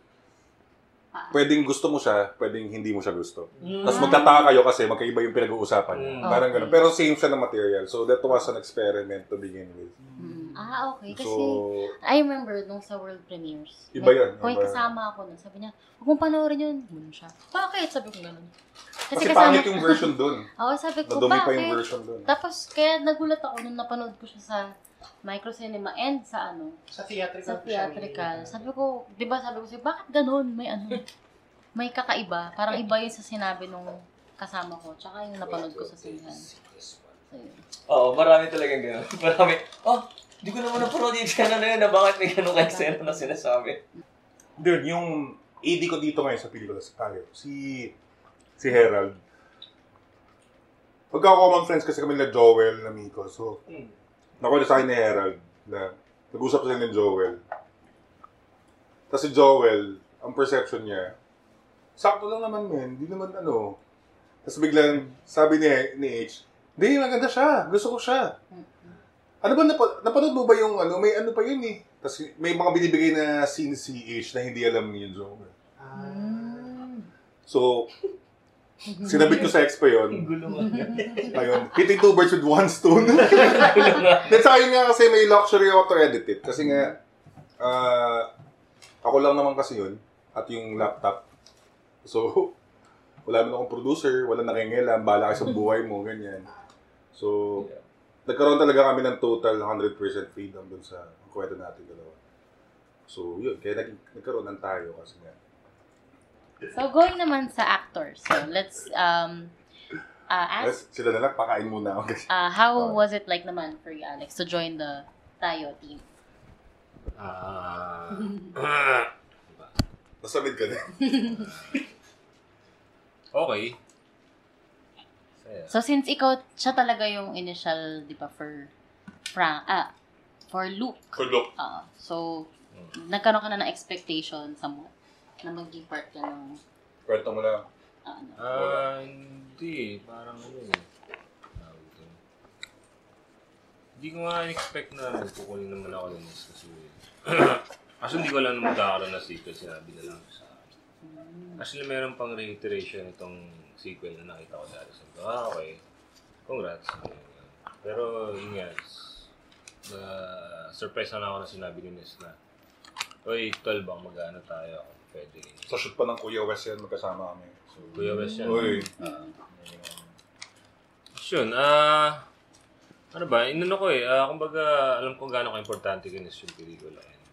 pwedeng gusto mo siya, pwedeng hindi mo siya gusto. Tapos magtataka kayo kasi magkaiba yung pinag-uusapan niyo. Mm. Parang Okay. ganun. Pero same siya ng material. So that was an experiment to begin with. Mm. Ah, okay. Kasi, So, I remember nung sa world premieres. Iba yun, Kung kasama ako nun, sabi niya, huwag mong panoorin yun. Ganun siya. Bakit? Sabi ko ganun. Kasi, pangit yung version dun. Oo, sabi ko, Nadumi pa bakit? yung version dun. Tapos, kaya nagulat ako nung napanood ko siya sa micro cinema and sa ano, Sa theatrical. sa theatrical. Sabi ko, di ba sabi ko siya, bakit ganun? May ano, may kakaiba. Parang iba yun sa sinabi nung kasama ko. Tsaka yung napanood ko sa sinihan. So, yun. Oo, marami talagang gano'n. Marami, oh, di ko naman napanood yung eksena na yun na bakit may gano'n ka eksena na sinasabi. Dude, yung AD ko dito ngayon sa pelikula sa tayo, si si Herald. Pagka-common friends kasi kami na Joel, na Miko. So, Hmm. Nakuha sa akin ni Herald na nag-usap sila ni Joel. Tapos si Joel, ang perception niya, sakto lang naman, men. Hindi naman ano. Tapos biglang, sabi ni, ni H, hindi, maganda siya. Gusto ko siya. Ano ba, napa, napanood mo ba yung ano, may ano pa yun eh. Tapos may mga binibigay na scene si H na hindi alam ni Joel. Ah, So, sinabit ko sa expo yun. Ayun, hitting two birds with one stone. Then sa akin nga kasi may luxury ako to edit it. Kasi nga, ah, ako lang naman kasi yun. At yung laptop. So, wala naman akong producer, wala nakingilam, bala ka sa buhay mo, ganyan. So, nagkaroon talaga kami ng total 100% freedom dun sa kwento natin dalawa. So, yun. Kaya naging, nagkaroon ng tayo kasi nga. So, going naman sa actors. So, let's, um, uh, ask, sila na lang, pakain muna ako kasi. uh, how Ah. was it like naman for you, Alex, to join the Tayo team? Ah. Nasamid ka na. okay. So, since ikaw, siya talaga yung initial, di ba, for Frank, ah, for Luke. Kulok. Ah, so, nagkaroon ka na ng expectation somewhat na maging part ka ng, Kwento mo lang. ah, ano. Ah, hindi. Parang ano eh. Tawag ito. Hindi ko nga expect na magkukunin naman ako ng mas kasi Kasi hindi ko alam na magkakaroon na sequel. Sinabi na lang sa akin. Actually, meron pang reiteration itong sequel na nakita ko dati. Sabi ko, ah, okay. Congrats. Pero, yun nga, na surprise na lang ako na sinabi ni Nes na, Uy, 12 bang mag-ano tayo? Pwede. Sa shoot pa ng Kuya Wes yan, magkasama kami. So, Kuya Wes yan. Uy. Ah, yun, ah, ano ba, inano ko eh, ah, kumbaga, alam ko gaano ka-importante kinis yung pelikula. And,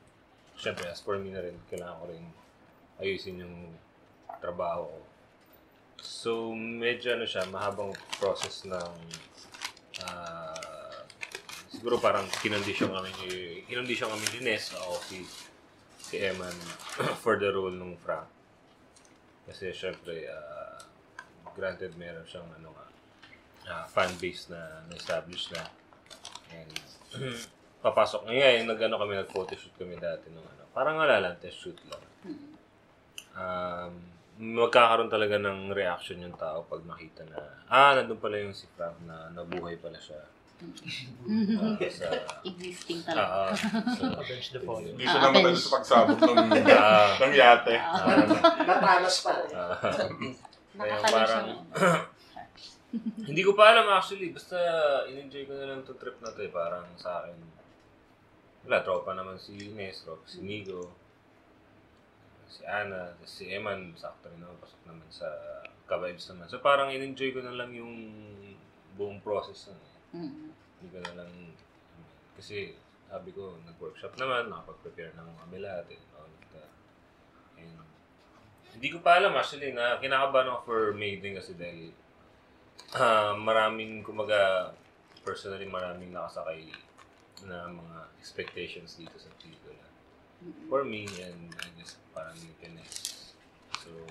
syempre, as for me na rin, kailangan ko rin ayusin yung trabaho ko. So, medyo ano siya, mahabang process ng, ah, siguro parang kinondisyon kami, ni- kinondisyon kami ni Nes, ako si, si Eman, for the role ng Frank. Kasi syempre, ah, granted meron siyang ano nga, ah, fan base na na-establish na. And papasok ngayon, nag-ano kami, nag-photoshoot kami dati nung ano. Parang wala lang, test shoot lang. Um, magkakaroon talaga ng reaction yung tao pag makita na, ah, nandun pala yung si Frank na nabuhay pala siya. Ah, sa, Existing ah, talaga. ah, sa, Avenge the Fallen. Hindi siya namatay sa pagsabog ng, Ah. ng yate. ah, Natanas pa. ah, Kaya Nakakali parang, hindi ko pa alam actually. Basta in-enjoy ko na lang itong trip na to eh. Parang sa akin, wala, tropa naman si Ines, tropa si Nigo, si Ana, si Eman, sakto rin naman, pasok naman sa ka-vibes naman. So parang in-enjoy ko na lang yung buong process na. Mm. Hindi ko na lang, kasi sabi ko, nag-workshop naman, nakapag-prepare ng mga lahat and all of that. And, hindi ko pa alam actually na kinakabahan ako for maiden kasi dahil ah, maraming, kumaga, personally maraming nakasakay na mga expectations dito sa pelikula. For me, and I guess parang yung. So,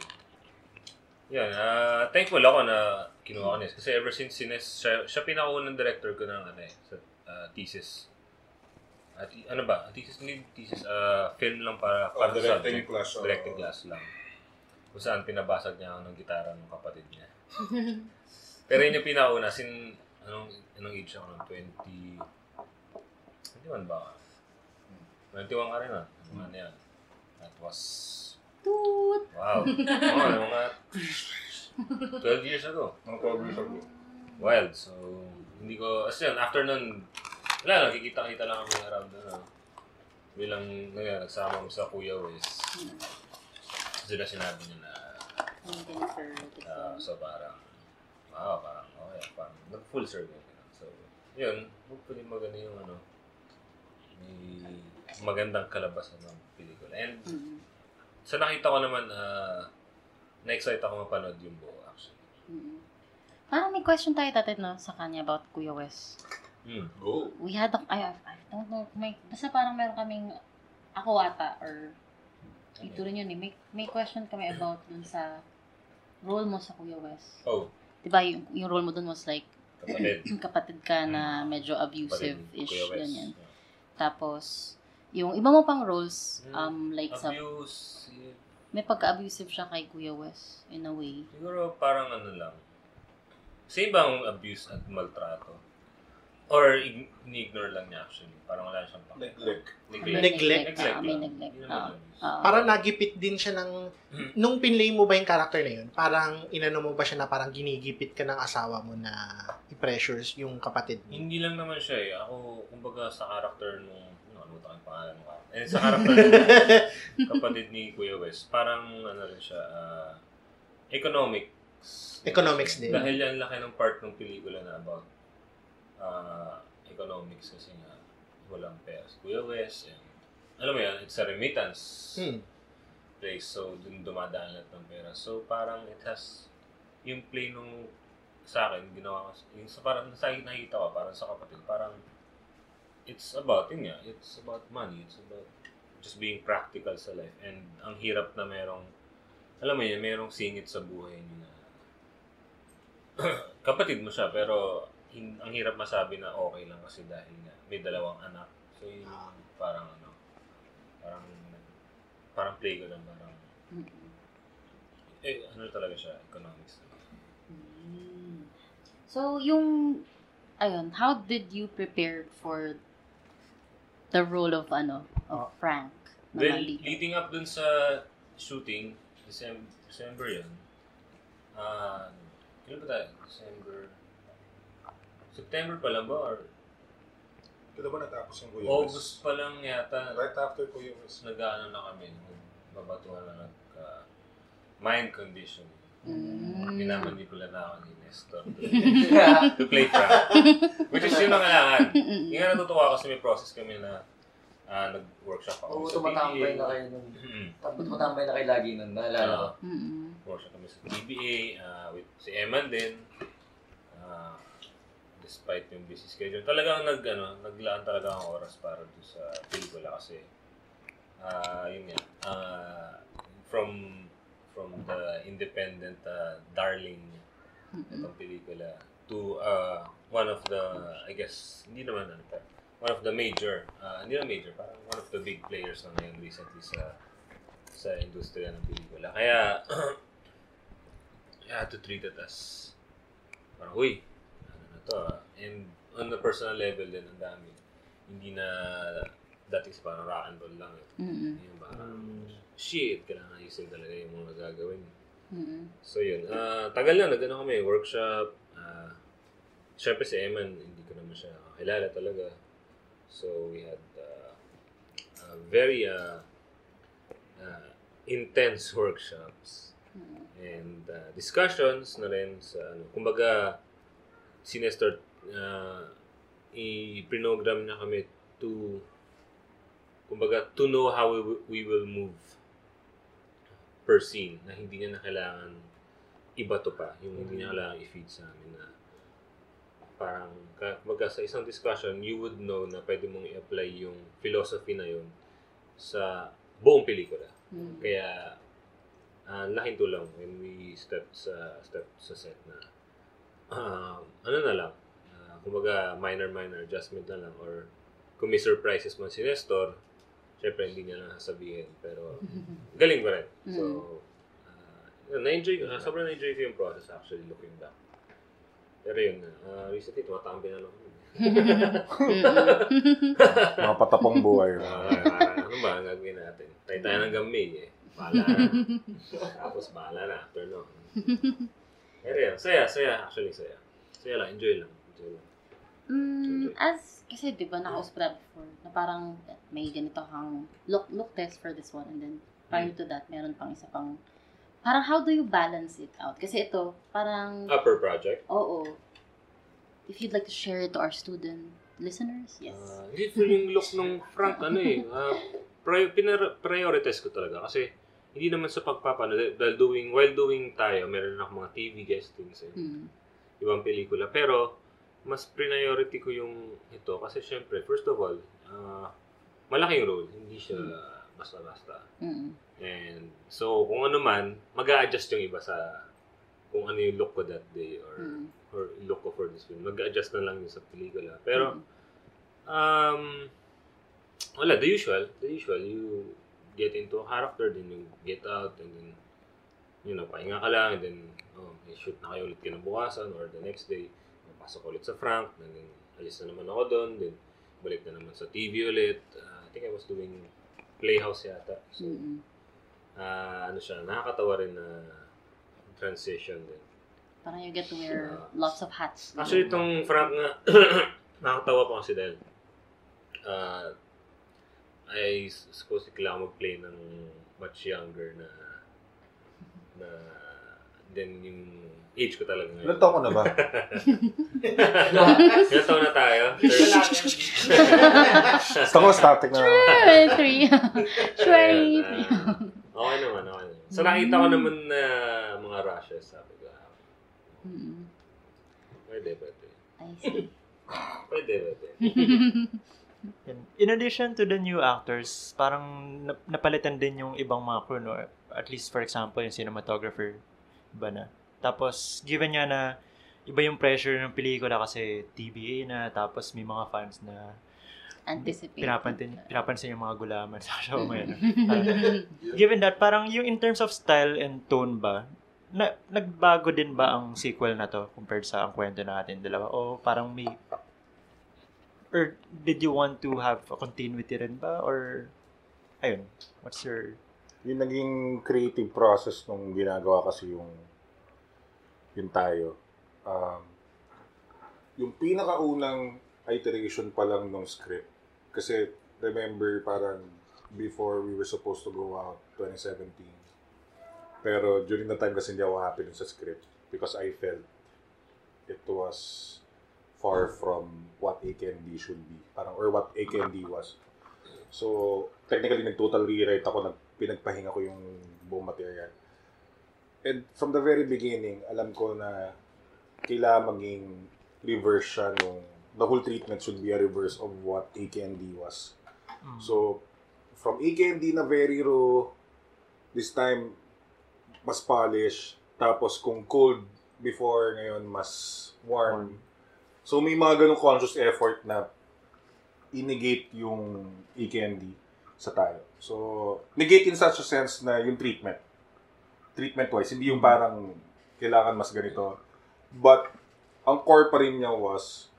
yan. ah thankful ako na kinuha ko Nes. Kasi ever since si Nes, siya, siya pinakaunang director ko ng ano eh, sa ah, thesis. At, ano ba? Thesis, hindi thesis. ah film lang para, Oh, para sa directing subject. class, oh. Directing class lang. Kung saan pinabasag niya ako ng gitara ng kapatid niya. Pero yun yung pinakauna. Sin, anong, anong age ako ng 20... 21 ba? 21 ka rin ah. Ano yan? That was... Toot! Wow. Ano mga 12 years ago. Mga 12 years ago. Wild. So, hindi ko... As yun, after nun, wala lang, kikita-kita lang kami around ano. Bilang, nga, nagsama kami sa Kuya Wes. Sila sinabi niya na, ah, film. so parang, wow, parang, okay, parang, nag-full circle. So, yun, hopefully maganda yung ano, may magandang kalabasan ng pelikula. And, Mm. Sa nakita ko naman, ah, na-excite ako mapanood yung buo, actually. Mm. Parang may question tayo dati no, sa kanya about Kuya Wes. Hmm. Go. We had a, I, I don't know, may, basta parang meron kaming, ako ata, or ito rin yun eh, may, may question kami about dun sa role mo sa Kuya Wes. Oh, Diba, yung, yung role mo dun was like, kapatid. kapatid ka na medyo kapatid abusive-ish, ganyan. Tapos, yung iba mo pang roles, um, like sa, Abuse, eh, may pagka-abusive siya kay Kuya Wes, in a way. siguro parang ano lang. Sa ibang abuse at maltrato. Or ig- ni-ignore lang niya actually. Parang wala siyang pang... Neglect. Neglect. Neglect. Ah, may neglect. Ah. Ah, Parang nagipit din siya ng... Nung pinlay mo ba yung character na yun, parang inano mo ba siya na parang ginigipit ka ng asawa mo na i-pressures yung kapatid mo? Hindi lang naman siya eh. Ako, kumbaga sa character nung... Ano ang pangalan mo? Eh, sa character nung kapatid ni Kuya Wes, parang ano rin siya, ah, economics. Economics din. Dahil yan laki ng part ng pelikula na about ah, economics kasi nga walang pera si Kuya Wes and alam mo yan, it's a remittance Hmm. place. So, dun dumadaan lahat ng pera. So, parang it has, yung play nung sa akin, ginawa ko, yung sa parang sa nakita ko, parang sa kapatid, parang it's about, yun nga, it's about money. It's about just being practical sa life. And ang hirap na merong, alam mo yun, merong singit sa buhay niyo na kapatid mo siya, pero hin- ang hirap masabi na okay lang kasi dahil nga may dalawang anak. So, yun yung parang ano, parang parang play ko lang, parang Mm-mm. eh, ano talaga siya, economics. Mm. So, yung, ayun, how did you prepare for the role of, ano, of Frank? na Well, lead? leading up dun sa shooting, December, December yun. Ah, kailan ba tayo? December, September pa lang ba? Or Kailan ba natapos yung Kuya August pa lang yata. Right after Kuya Wes. Nag-ano na kami, babatuhan na nagka mind condition. Mm. Minamanipula na ako ni Nestor to, play Frank. Which is yun ang kailangan. Yung nga natutuwa kasi may process kami na ah, nag-workshop ako Oo, sa tumatambay PBA. na kayo nun. Tapos tumatambay na kayo lagi nun, naalala ko. Oo. Mm-mm. workshop kami sa PBA, ah, with si Eman din. Ah, despite yung busy schedule, talagang nag, ano, naglaan talaga ang oras para doon sa pelikula kasi ah yun nga, ah, from from the independent ah, darling itong pelikula to uh, one of the, I guess, hindi naman ano, one of the major, uh, hindi na major, parang one of the big players na ngayon recently sa sa industriya ng pelikula. Kaya, I had to treat it as parang, uy, ano na to ah. And on the personal level din, ang dami. Hindi na dati sa parang rock and roll lang. Eh. Mm-mm. Yung parang, shit, kailangan ayusin talaga yung mga gagawin. Mm-mm. So yun, ah tagal na, nagano kami, workshop. Uh, Siyempre si Eman, hindi ko naman siya kilala talaga. So we had uh, uh, very uh, uh, intense workshops and uh, discussions na rin sa ano. Kumbaga, si Nestor, uh, i-program na kami to kumbaga, to know how we, we will move per scene na hindi niya na kailangan iba to pa. Yung hindi niya kailangan i-feed sa amin na parang, ka- kumbaga sa isang discussion, you would know na pwede mong i-apply yung philosophy na yun sa buong pelikula. Mm. Kaya, uh, laking tulong when we step sa step sa set na ah, ano na lang, ah, kumbaga minor minor adjustment na lang or kung may surprises man si Nestor, syempre hindi niya lang sasabihin pero galing pa rin. So, uh, na-enjoy ko, sobrang na-enjoy ko yung process actually looking back. Pero yun, uh, recently tumatambi na lang. Mga patapong buhay. Ah, ano ba ang gagawin natin? Tayo tayo ng gamay eh. Bahala na. Tapos bahala na after no. Pero yan, saya, saya. Actually, saya. Saya lang, enjoy lang. Enjoy lang. Mm, as, kasi di ba nakausap na before, na parang may ganito kang look, look test for this one and then prior to that, meron pang isa pang, parang how do you balance it out? Kasi ito, parang, Upper project. oo, if you'd like to share it to our student listeners, yes. Uh, yung look ng Frank, ano eh. Uh, pri- pinar- prioritize ko talaga kasi hindi naman sa pagpapano dahil doing while doing tayo meron na ako mga TV guestings eh, Mm. ibang pelikula pero mas priority ko yung ito kasi syempre first of all ah, malaking role hindi siya basta-basta Mm. and so kung ano man mag-a-adjust yung iba sa kung ano yung look ko that day or Mm. or look ko for this film mag-adjust na lang yun sa pelikula pero Mm. um wala the usual the usual you get into a character then you get out and then you know pahinga ka lang and then oh, shoot na kayo ulit kinabukasan or the next day pasok ulit sa Frank and then alis na naman ako doon then balik na naman sa TV ulit Uh, I think I was doing Playhouse yata so Mm. ah, ano siya nakakatawa rin na transition din Parang you get to wear Ah. lots of hats. Actually, itong Frank nga, nakakatawa pa kasi dahil uh, I suppose kailangan mag-play ng much younger na na then yung age ko talaga ngayon. Ilan taon ko na ba? Ilan taon na tayo? Gusto ko static na. Three. Three. Ayan, ah, okay naman, okay naman. So nakita ko naman na mga rashes, sabi ko. Mm. Pwede, pwede. I see. Pwede, pwede. In addition to the new actors, parang nap- napalitan din yung ibang mga crew, no? At least, for example, yung cinematographer, iba na. Tapos, given nga na iba yung pressure ng pelikula kasi TBA na, tapos may mga fans na Anticipate. pinapansin, pinapansin yung mga gulaman sa show ngayon. Ah, given that, parang yung in terms of style and tone ba, na, nagbago din ba ang sequel na to compared sa ang kwento natin dalawa? O parang may or did you want to have a continuity rin ba? Or ayun, what's your Yung naging creative process nung ginagawa kasi yung yung tayo. Um, yung pinakaunang iteration pa lang ng script. Kasi remember parang before we were supposed to go out 2017. Pero during the time kasi hindi ako happy sa script because I felt it was far from what A Candy should be. Parang, or what A Candy was. So, technically, nag-total rewrite ako, nag, pinagpahinga ko yung buong material. And from the very beginning, alam ko na kailangan maging reverse siya nung the whole treatment should be a reverse of what A Candy was. So, from A Candy na very raw, this time, mas polish. Tapos, kung cold before, ngayon, mas warm. So, may mga ganong conscious effort na i-negate yung e-candy sa tayo. So, negate in such a sense na yung treatment. Treatment-wise, hindi yung parang kailangan mas ganito. But, ang core pa rin niya was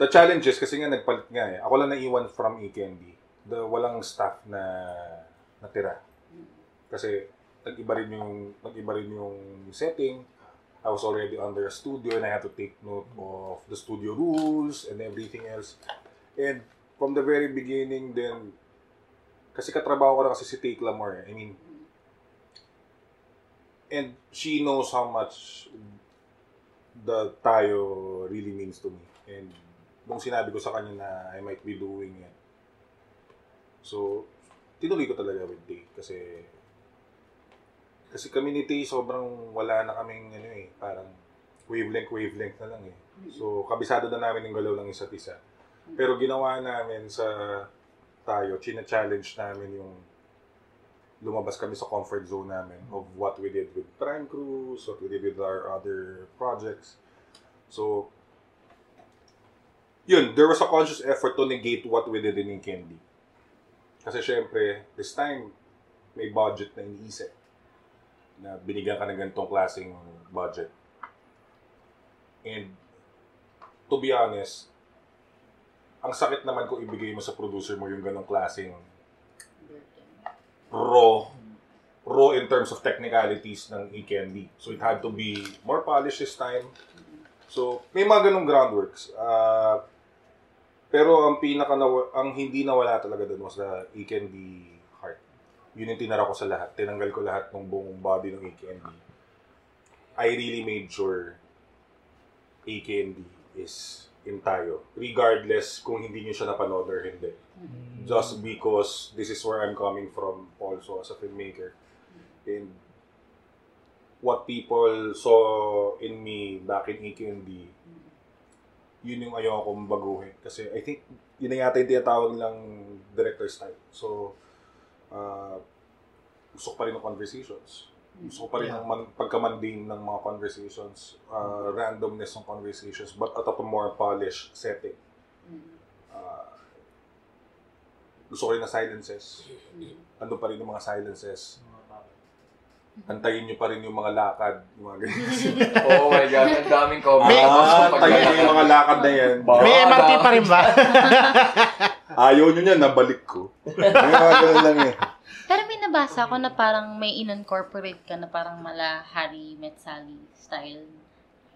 the challenges kasi nga nagpalit nga eh. Ako lang naiwan from e-candy. The walang staff na natira. Kasi nag-iba rin yung nag-iba rin yung setting. I was already under a studio and I had to take note of the studio rules and everything else. And from the very beginning then, kasi katrabaho ko na kasi si Take Lamar. eh. I mean, and she knows how much the tayo really means to me. And nung sinabi ko sa kanya na I might be doing it. So, tinuloy ko talaga with Take kasi kasi community, sobrang wala na kaming ano eh, parang wavelength, wavelength na lang eh. So, kabisado na namin yung galaw ng isa't isa. Pero ginawa namin sa tayo, china-challenge namin yung lumabas kami sa comfort zone namin of what we did with Prime Cruise, what we did with our other projects. So, yun, there was a conscious effort to negate what we did in Candy. Kasi syempre, this time, may budget na iniisip na binigyan ka ng ganitong klaseng budget. And to be honest, ang sakit naman kung ibigay mo sa producer mo yung ganong klaseng raw raw in terms of technicalities ng e-candy. So it had to be more polished this time. So may mga ganong groundworks. Ah, pero ang pinaka ang hindi nawala talaga doon was the e-candy heart. Yun yung tinara ko sa lahat. Tinanggal ko lahat ng buong body ng AKND. I really made sure AKND is in tayo. Regardless kung hindi nyo siya napanood or hindi. Just because this is where I'm coming from also as a filmmaker. And what people saw in me back in AKND, yun yung ayaw kong baguhin. Kasi I think yun na yata yung tinatawag lang director's type. So, uh, gusto ko pa rin ng conversations. Gusto ko pa rin Yeah. ng man, pagka-mundane ng mga conversations, uh, randomness ng conversations, but at a more polished setting. Uh, gusto ko rin ng silences. Ano pa rin yung mga silences. Antayin nyo pa rin yung mga lakad. Yung mga ganyan. Oh my God, ang daming comments. ah, Pag- antayin nyo yung mga lakad na yan. May MRT pa rin ba? Ayaw nyo yan, nabalik ko. May mga ganun lang eh. Pero may nabasa ko na parang may in-incorporate ka na parang mala Harry Met Sally style.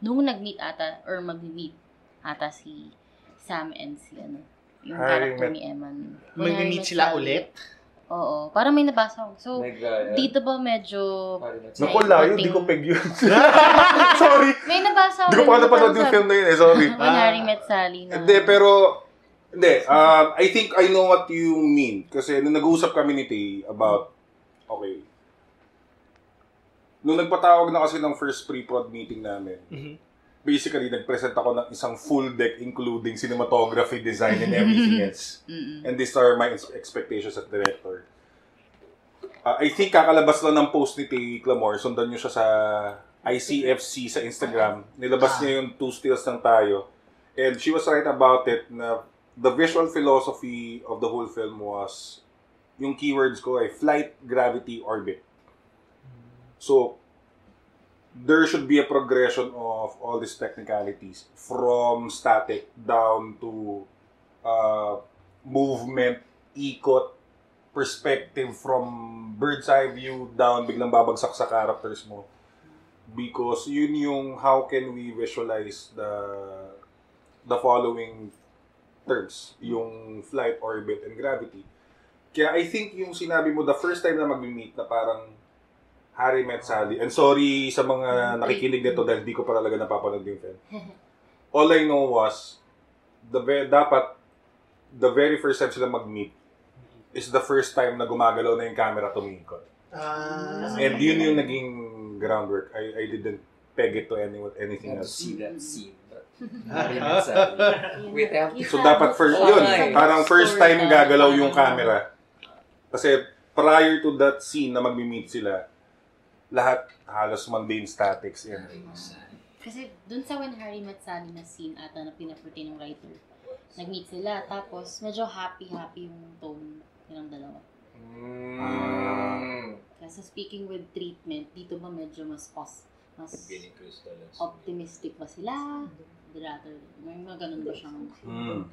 Nung nag-meet ata, or mag-meet ata si Sam and si ano, yung Harry character Met- ni Eman. Mag-meet Met sila Sally. ulit? Oo, parang may nabasa ko. So, Nag, uh, dito ba medyo... Naku, layo, di ko peg yun. Sorry. May nabasa ko. Di ko pa napanood yung film na yun eh, sorry. When Harry Met Sally. Na, Hindi, pero, hindi, um, I think I know what you mean. Kasi nung nag-uusap kami ni Tay about, okay, nung nagpatawag na kasi ng first pre-prod meeting namin, Mhm. Basically, nag-present ako ng isang full deck including cinematography, design, and everything else. And these are my ex- expectations as director. Uh, I think kakalabas lang ng post ni Tay Clamor, sundan nyo siya sa ICFC sa Instagram. Nilabas niya yung two stills ng tayo. And she was right about it na the visual philosophy of the whole film was yung keywords ko ay flight, gravity, orbit. So, there should be a progression of all these technicalities from static down to uh, movement, ikot, perspective from bird's eye view down, biglang babagsak sa characters mo. Because yun yung how can we visualize the the following terms, yung flight, orbit, and gravity. Kaya I think yung sinabi mo the first time na mag-meet na parang Harry met Sally. And sorry sa mga nakikinig nito dahil di ko pa talaga napapanood yung film. All I know was, the ve- dapat, the very first time sila mag-meet is the first time na gumagalaw na yung camera tumingkod. Ah. And yun yung naging groundwork. I, I didn't peg it to any, anything else. see that scene. Harry Met Sally. To So dapat first, Oh, yun, nice. parang first time gagalaw yung camera. Kasi prior to that scene na magmi-meet sila, lahat halos mundane statics yan. Kasi dun sa When Harry Met Sally na scene ata na pinaportray ng writer, nag-meet sila, tapos medyo happy-happy yung tone nilang dalawa. Mm. Kasi speaking with treatment, dito ba medyo mas pos, mas optimistic ba sila? Rather, may mga ganun ba siyang... Hmm.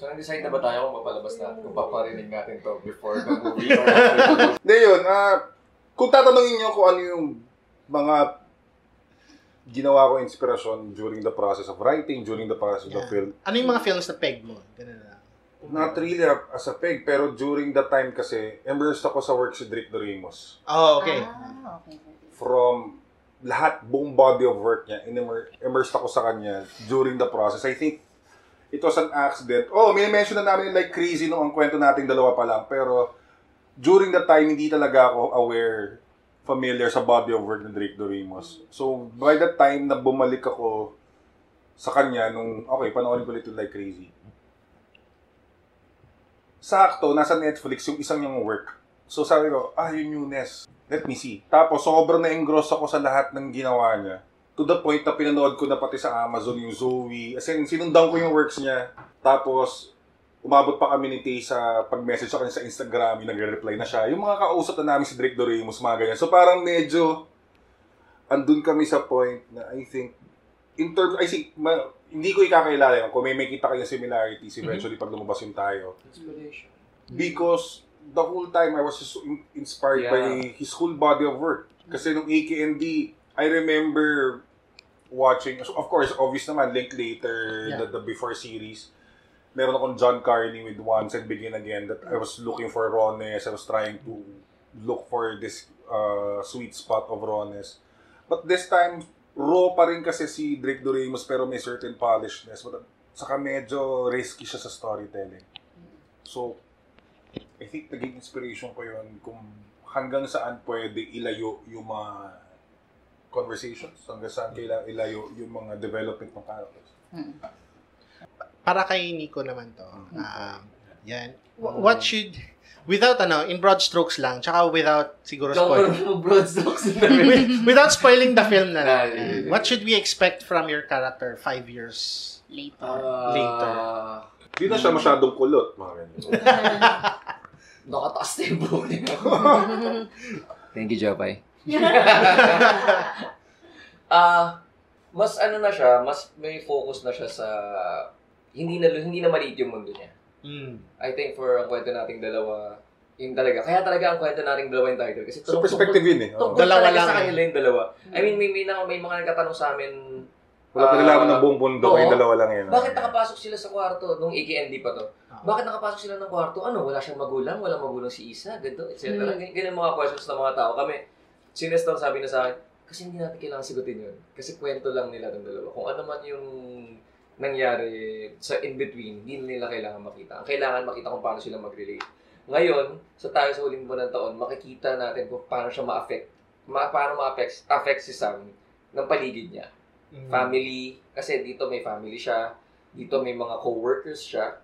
So, nag-decide na ba tayo kung mapalabas na, kung paparinig natin to before the movie? Hindi yun, ah, kung tatanungin nyo kung ano yung mga ginawa ko inspirasyon during the process of writing, during the process of the Yeah. film, Ano yung mga films na peg mo? Ganun na. not really as a peg, pero during that time kasi, immersed ako sa work si Drick Dorimos. Oh, okay. Ah, okay. From lahat, buong body of work niya, immersed ako sa kanya during the process. I think it was an accident. Oh, may mention na namin like crazy nung ang kwento nating dalawa pa lang, pero during that time, hindi talaga ako aware, familiar sa body of work ni Drake Dorimos. So, by that time na bumalik ako sa kanya nung, okay, panoorin ko ulit like crazy. Sakto, nasa Netflix yung isang yung work. So sabi ko, ah, yung newness. Let me see. Tapos, sobrang na-engross ako sa lahat ng ginawa niya. To the point na pinanood ko na pati sa Amazon yung Zoe. As in, sinundan ko yung works niya. Tapos, umabot pa kami ni Tay sa pag-message sa kanya sa Instagram, yung nagre-reply na siya. Yung mga kausap na namin si Drake Doremus, mga ganyan. So parang medyo, andun kami sa point na I think, in terms, I think, ma- hindi ko ikakailala yun. Kung may makita kayong similarities, eventually pag lumabas yung tayo. Inspiration. Because the whole time I was so in- inspired Yeah. by his whole body of work. Kasi nung AKND, I remember watching, so of course, obvious naman, Linklater, Yeah. the, the before series. Meron akong John Carney with Once and Begin Again that I was looking for rawness. I was trying to look for this uh, sweet spot of rawness. But this time, raw pa rin kasi si Drake Doremus pero may certain polishedness. But saka medyo risky siya sa storytelling. So, I think naging inspiration ko yun kung hanggang saan pwede ilayo yung mga conversations, hanggang saan kailangan ilayo yung mga development ng characters. Mm. Para kay Nico naman to. Um, yan. Wh- What should, without ano, in broad strokes lang, tsaka without siguro spoil. broad strokes without spoiling the film na Ah, lang. yeah. What should we expect from your character five years Later. Later. Hindi na siya masyadong kulot, mga ganyan. Nakataas na yung bowling ako. Thank you, Jopay. Ah, mas ano na siya, mas may focus na siya sa hindi na hindi na maliit yung mundo niya. Mm. I think for ang kwento nating dalawa, yun talaga. Kaya talaga ang kwento nating dalawa yung title. Kasi So, tungkol- perspective yun eh. Tungkol Dalawa talaga lang sa eh. kanila yung dalawa. I mean, may, may, na- may mga nagtatanong sa amin Wala pa Ah, nalaman ng buong mundo, oo. kayo dalawa lang yun. Bakit nakapasok sila sa kwarto nung AKND pa to? Ah. Bakit nakapasok sila ng kwarto? Ano, wala siyang magulang, wala magulang si Isa, ganito, etc. Mm. Ganyan, mga questions ng mga tao. Kami, sinestong sabi na sa akin, kasi hindi natin kailangan sagutin yun. Kasi kwento lang nila ng dalawa. Kung ano man yung nangyari sa in-between, hindi nila kailangan makita. Ang kailangan makita kung paano sila mag-relate. Ngayon, sa tayo sa huling buwan ng taon, makikita natin kung paano siya ma-affect, ma paano ma-affect affect si Sam ng paligid niya. Mm. Family, kasi dito may family siya, dito may mga co-workers siya.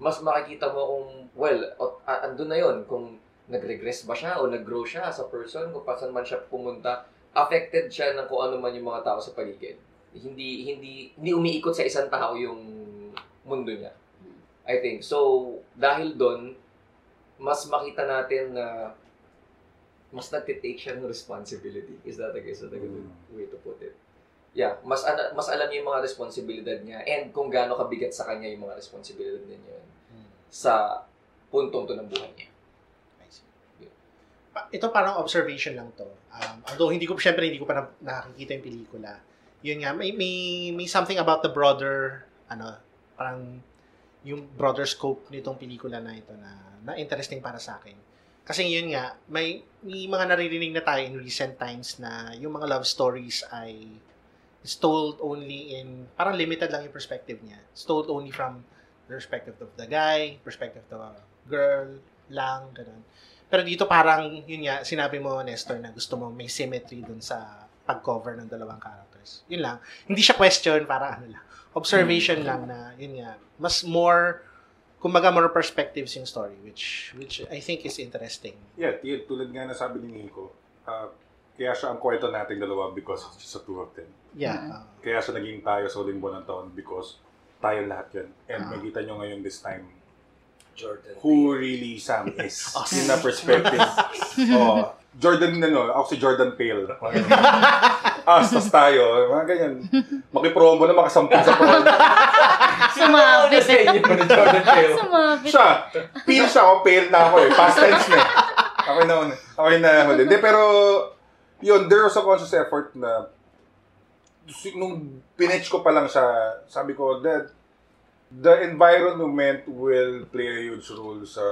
Mas makikita mo kung, well, andun na yon kung nag-regress ba siya o nag-grow siya as a person, kung pasan man siya pumunta, affected siya ng kung ano man yung mga tao sa paligid. Hindi hindi hindi umiikot sa isang tao yung mundo niya. I think. So, dahil doon, mas makita natin na mas nagtitake siya ng responsibility. Is that a, is that a good way to put it? Yeah, mas ana- mas alam niya yung mga responsibilidad niya and kung gaano kabigat sa kanya yung mga responsibilidad niya yun sa puntong to ng buhay niya. Pa- ito parang observation lang to. Um, although hindi ko, syempre hindi ko pa na, nakikita yung pelikula. Yun nga, may, may, may something about the broader, ano, parang yung broader scope nitong pelikula na ito na, na interesting para sa akin. Kasi yun nga, may, may mga naririnig na tayo in recent times na yung mga love stories ay is told only in, parang limited lang yung perspective niya. It's told only from the perspective of the guy, perspective of the girl, lang, ganun. Pero dito parang, yun nga, sinabi mo, Nestor, na gusto mo may symmetry dun sa pag-cover ng dalawang characters. Yun lang. Hindi siya question, para ano lang. Observation lang na, yun nga, mas more, kumbaga more perspectives yung story, which which I think is interesting. Yeah, t- tulad nga na sabi ni Nico, ah, kaya siya ang kwento nating dalawa because it's just the two of them. Yeah. Uh, Kaya siya naging tayo sa huling buwan ng taon because tayo lahat yun. And Ah. makita nyo ngayon this time Jordan. who really Sam is. Oh, in na perspective. oh, Jordan, ano, ako si Jordan Pale. Astas tayo, mga ganyan. Makipromo na makasampung sa promo. Sumabit. sa inyo ni Jordan Peele. Sumabit. siya, pale siya ako, pale na ako eh. Past tense na eh. Okay na, okay na huli. Hindi, pero, yun, there was a conscious effort na, nung pinitch ko pa lang siya, sabi ko, that the environment will play a huge role sa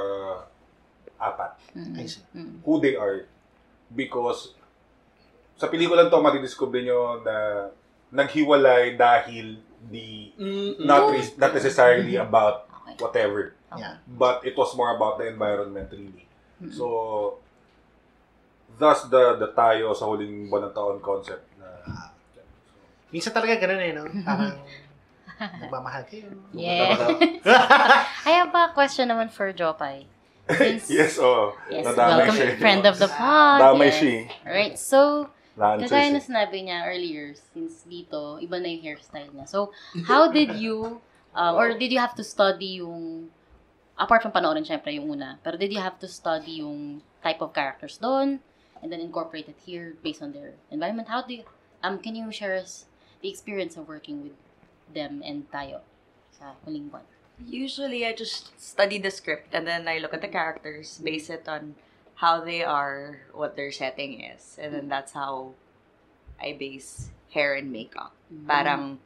apat. I see. Mm. Who they are. Because, sa pelikulan to, matidiscover nyo na naghiwalay dahil di, Mm, not, res- not necessarily about Okay. whatever. Yeah. But it was more about the environment really. Mm. So, thus the the tayo sa huling buwan ng taon concept na Minsan talaga ganun eh, no? Parang, nagmamahal kayo. Yeah. I have a question naman for Jopay. Since, yes, oh. Yes, welcome, siya. friend of the pod. Damay yes. siya. Alright, so, Lances kagaya na sinabi niya earlier, since dito, iba na yung hairstyle niya. So, how did you, um, or did you have to study yung, apart from panoorin syempre yung una, pero did you have to study yung type of characters doon, and then incorporate it here based on their environment? How do you, um, can you share us the experience of working with them and tayo sa huling buwan? Usually, I just study the script and then I look at the characters, base it on how they are, what their setting is, and then that's how I base hair and makeup. Parang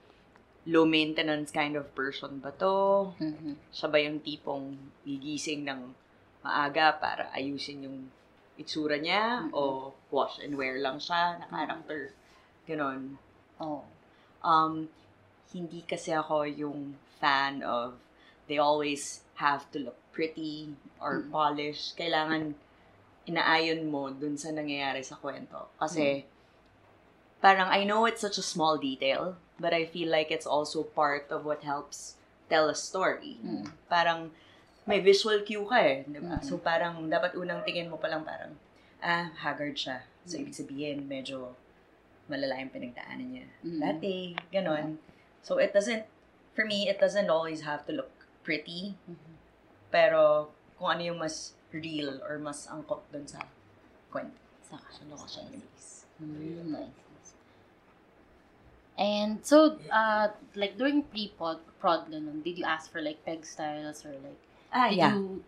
low maintenance kind of person ba to? Mhm. Siya ba yung tipong gigising ng maaga para ayusin yung itsura niya? Mhm. O wash and wear lang siya na character? Ganon. Oh. Um, hindi kasi ako yung fan of they always have to look pretty or Mm. polished. Kailangan inaayon mo dun sa nangyayari sa kwento. Kasi parang I know it's such a small detail, but I feel like it's also part of what helps tell a story. Mm. Parang may visual cue ka eh, di ba? Mm. So parang dapat unang tingin mo pa lang parang, ah, haggard siya. So Mm. ibig sabihin, medyo malala yung pinagdaanan niya. Mm. Dati, ganon. So it doesn't, for me, it doesn't always have to look pretty. Mhm. Pero kung ano yung mas real or mas angkop dun sa kwento. Sa Shinies. Mm, nice. And so, uh, like during pre-prod, prod, ganun, did you ask for like peg styles or like, Ah, did yeah. you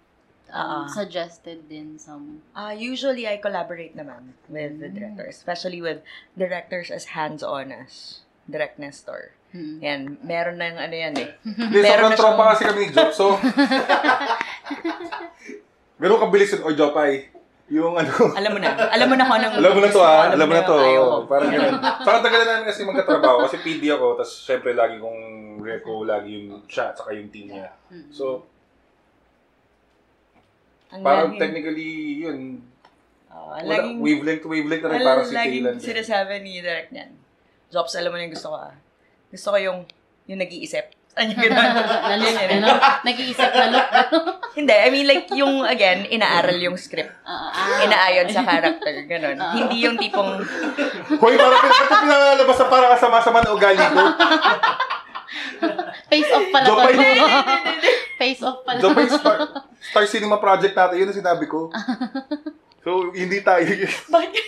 um, Uh-uh. suggested din some, Uh, usually, I collaborate naman with the Mm. director, especially with directors as hands-on as Direct Nestor. Mm. Yan, meron na yung ano yan eh. Hindi, Meron sobrang na tropa kasi kami ni Jop. So, ganun kabilis yun. O, Jopay. Yung ano, Alam mo na. Alam mo na kung anong alam mo na to mo, ha, alam mo na yung to. ayaw. Parang ganun. Saka tagal na namin kasi magkatrabaho kasi PD ako, tapos syempre lagi kong reco, lagi yung siya, saka yung team niya. Mm. So, Ang parang laging- technically yun, Oo, ang wala, laging, wavelength to wavelength na rin ang parang si laging Kaylan. sinasabi ni Direct niyan. Jobs, alam mo na yung gusto ko ah. Gusto ko yung, yung nag-iisip. Ano yung ganun? ano? Nag-iisip na look. Hindi, I mean like yung, again, inaaral yung script. Ah, ah. Inaayon sa character, ganun. Hindi yung tipong, Hoy, parang ito pinalalabas na parang kasama-sama na ugali ko? Face off pala to. Face off pala. Jopay Star, Star Cinema Project natin, yun ang sinabi ko. So, hindi tayo. bakit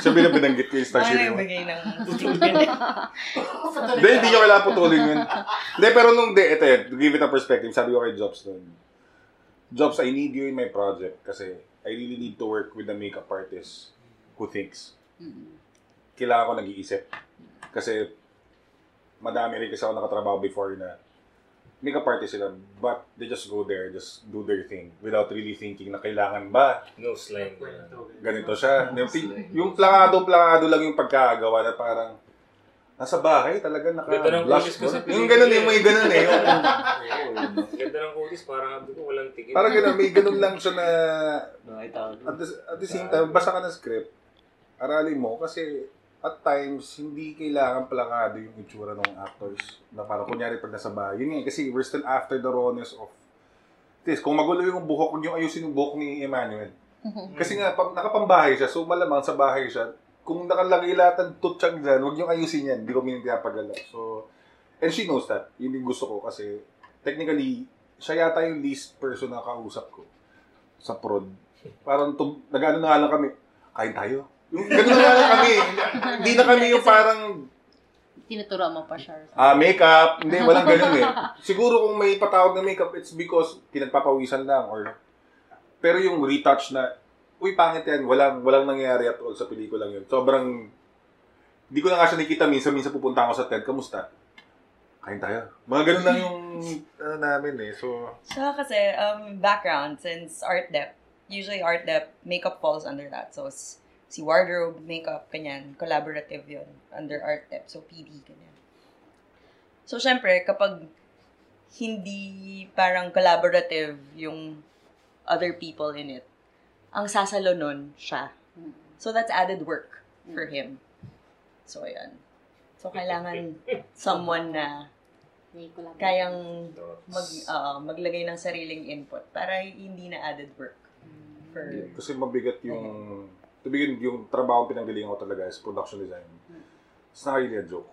Sabi na binanggit ko yung Star Bakit Cinema. nagbigay ng Hindi, hindi nyo kailangan putulin yun. Hindi, pero nung, de, ito yun, to give it a perspective, sabi ko kay Jobs nun, Jobs, I need you in my project kasi I really need to work with a makeup artist who thinks. Kailangan ko nag-iisip. Kasi madami rin kasi ako nakatrabaho before na artist sila, but they just go there, just do their thing without really thinking na kailangan ba No slang. ganito siya. Yung, yung plangado-plangado lang yung pagkagawa na parang nasa bahay talaga Ganda ng naka-blush kutis ko Yung ganun, yung may ganun eh. Yung, Ganda ng kutis, parang sabi ko walang tigil. parang ganun, may ganun lang siya na at the, at the same time, basa ka ng script, aralin mo kasi at times, hindi kailangan plangado yung itsura ng actors. Na parang kunyari pag nasa bahay. Yun nga, kasi we're still after the rawness of this. Kung magulo yung buhok, yung ayusin yung buhok ni Emmanuel. Kasi nga, pag nakapambahay siya, so malamang sa bahay siya, kung nakalagay lahat ng tutsyang dyan, huwag yung ayusin yan. Hindi ko minipapagala. So, and she knows that. Yun yung gusto ko kasi, technically, siya yata yung least person na kausap ko sa prod. Parang, tum- nag-ano na lang kami, kain tayo. Yung ganun na nga lang kami. Hindi na kami yung parang, Tinuturo mo pa siya. ah, makeup. Hindi, walang ganun eh. Siguro kung may patawag na makeup, it's because pinagpapawisan lang or pero yung retouch na, uy, pangit yan, walang, walang nangyayari at all sa pelikula yun. Sobrang, hindi ko na nga siya nakikita minsan, minsan pupunta ako sa TED, kamusta? Kain tayo. Mga ganun lang yung, ano namin eh. So, So kasi, um, background, since art dep, usually art dep, makeup falls under that. So, s- si wardrobe, makeup, kanyan, collaborative yun, under art dep. So, PD, kanyan. So, syempre, kapag hindi parang collaborative yung other people in it, ang sasalo nun siya. So, that's added work for him. So, ayan. So, kailangan someone na kayang mag uh, maglagay ng sariling input para hindi na added work for kasi mabigat yung, to begin, yung trabaho pinanggalingan ko talaga is production design. It's not really a joke.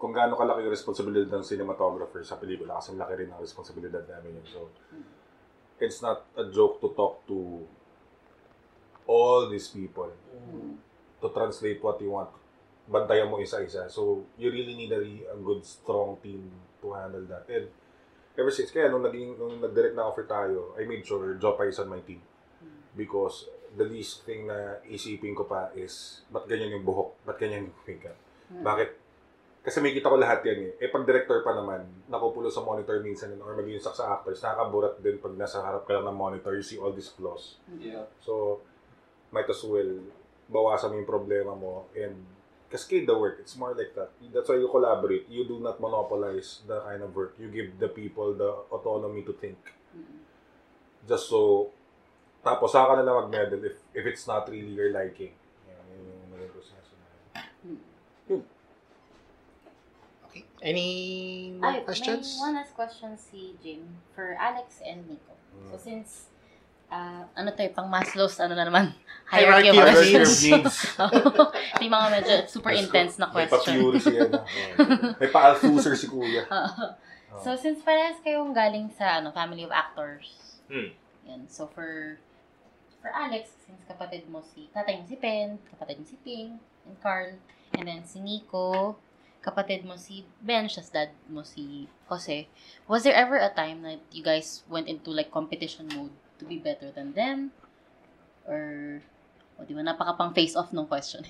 Kung gaano kalaki yung responsibilidad ng cinematographer sa pelikula, kasi laki rin ang responsibilidad namin yun. So, it's not a joke to talk to all these people to translate what you want. Bantayan mo isa-isa. So, you really need a, a good, strong team to handle that. And ever since, kaya nung, naging, nung nag-direct na offer tayo, I made sure Jopay is on my team. Because the least thing na isipin ko pa is, ba't ganyan yung buhok? Ba't ganyan yung makeup? Bakit? Kasi may kita ko lahat yan eh. Eh, pag director pa naman, nakupulo sa monitor minsan yun, or maging sa actors, nakakaburat din pag nasa harap ka lang ng monitor, you see all these flaws. Yeah. So, might as well bawasan mo yung problema mo and cascade the work. It's more like that. That's why you collaborate. You do not monopolize the kind of work. You give the people the autonomy to think. Just so, tapos saka ka na lang mag-medal if, if it's not really your liking. Yan, yun yung naging proseso na yun. Okay. Any more Ay, questions? may one last question si Jim for Alex and Nico. So Mm. since ah, ano tayo, pang Maslow's, ano na naman, Hierarchy hierarchy of of Hierarchy of needs. yung mga medyo super intense na May question. pa-Fury siya. No? May pa-Althusser si Kuya. So, since parehas kayong galing sa ano family of actors, Hmm. yan. So, for for Alex, since kapatid mo si, tatay mo si Pen, kapatid mo si Ping, and Carl, and then si Nico, kapatid mo si Ben, siya dad mo si Jose. Was there ever a time that you guys went into like competition mode to be better than them? Or, o di ba, napaka pang face off nung question.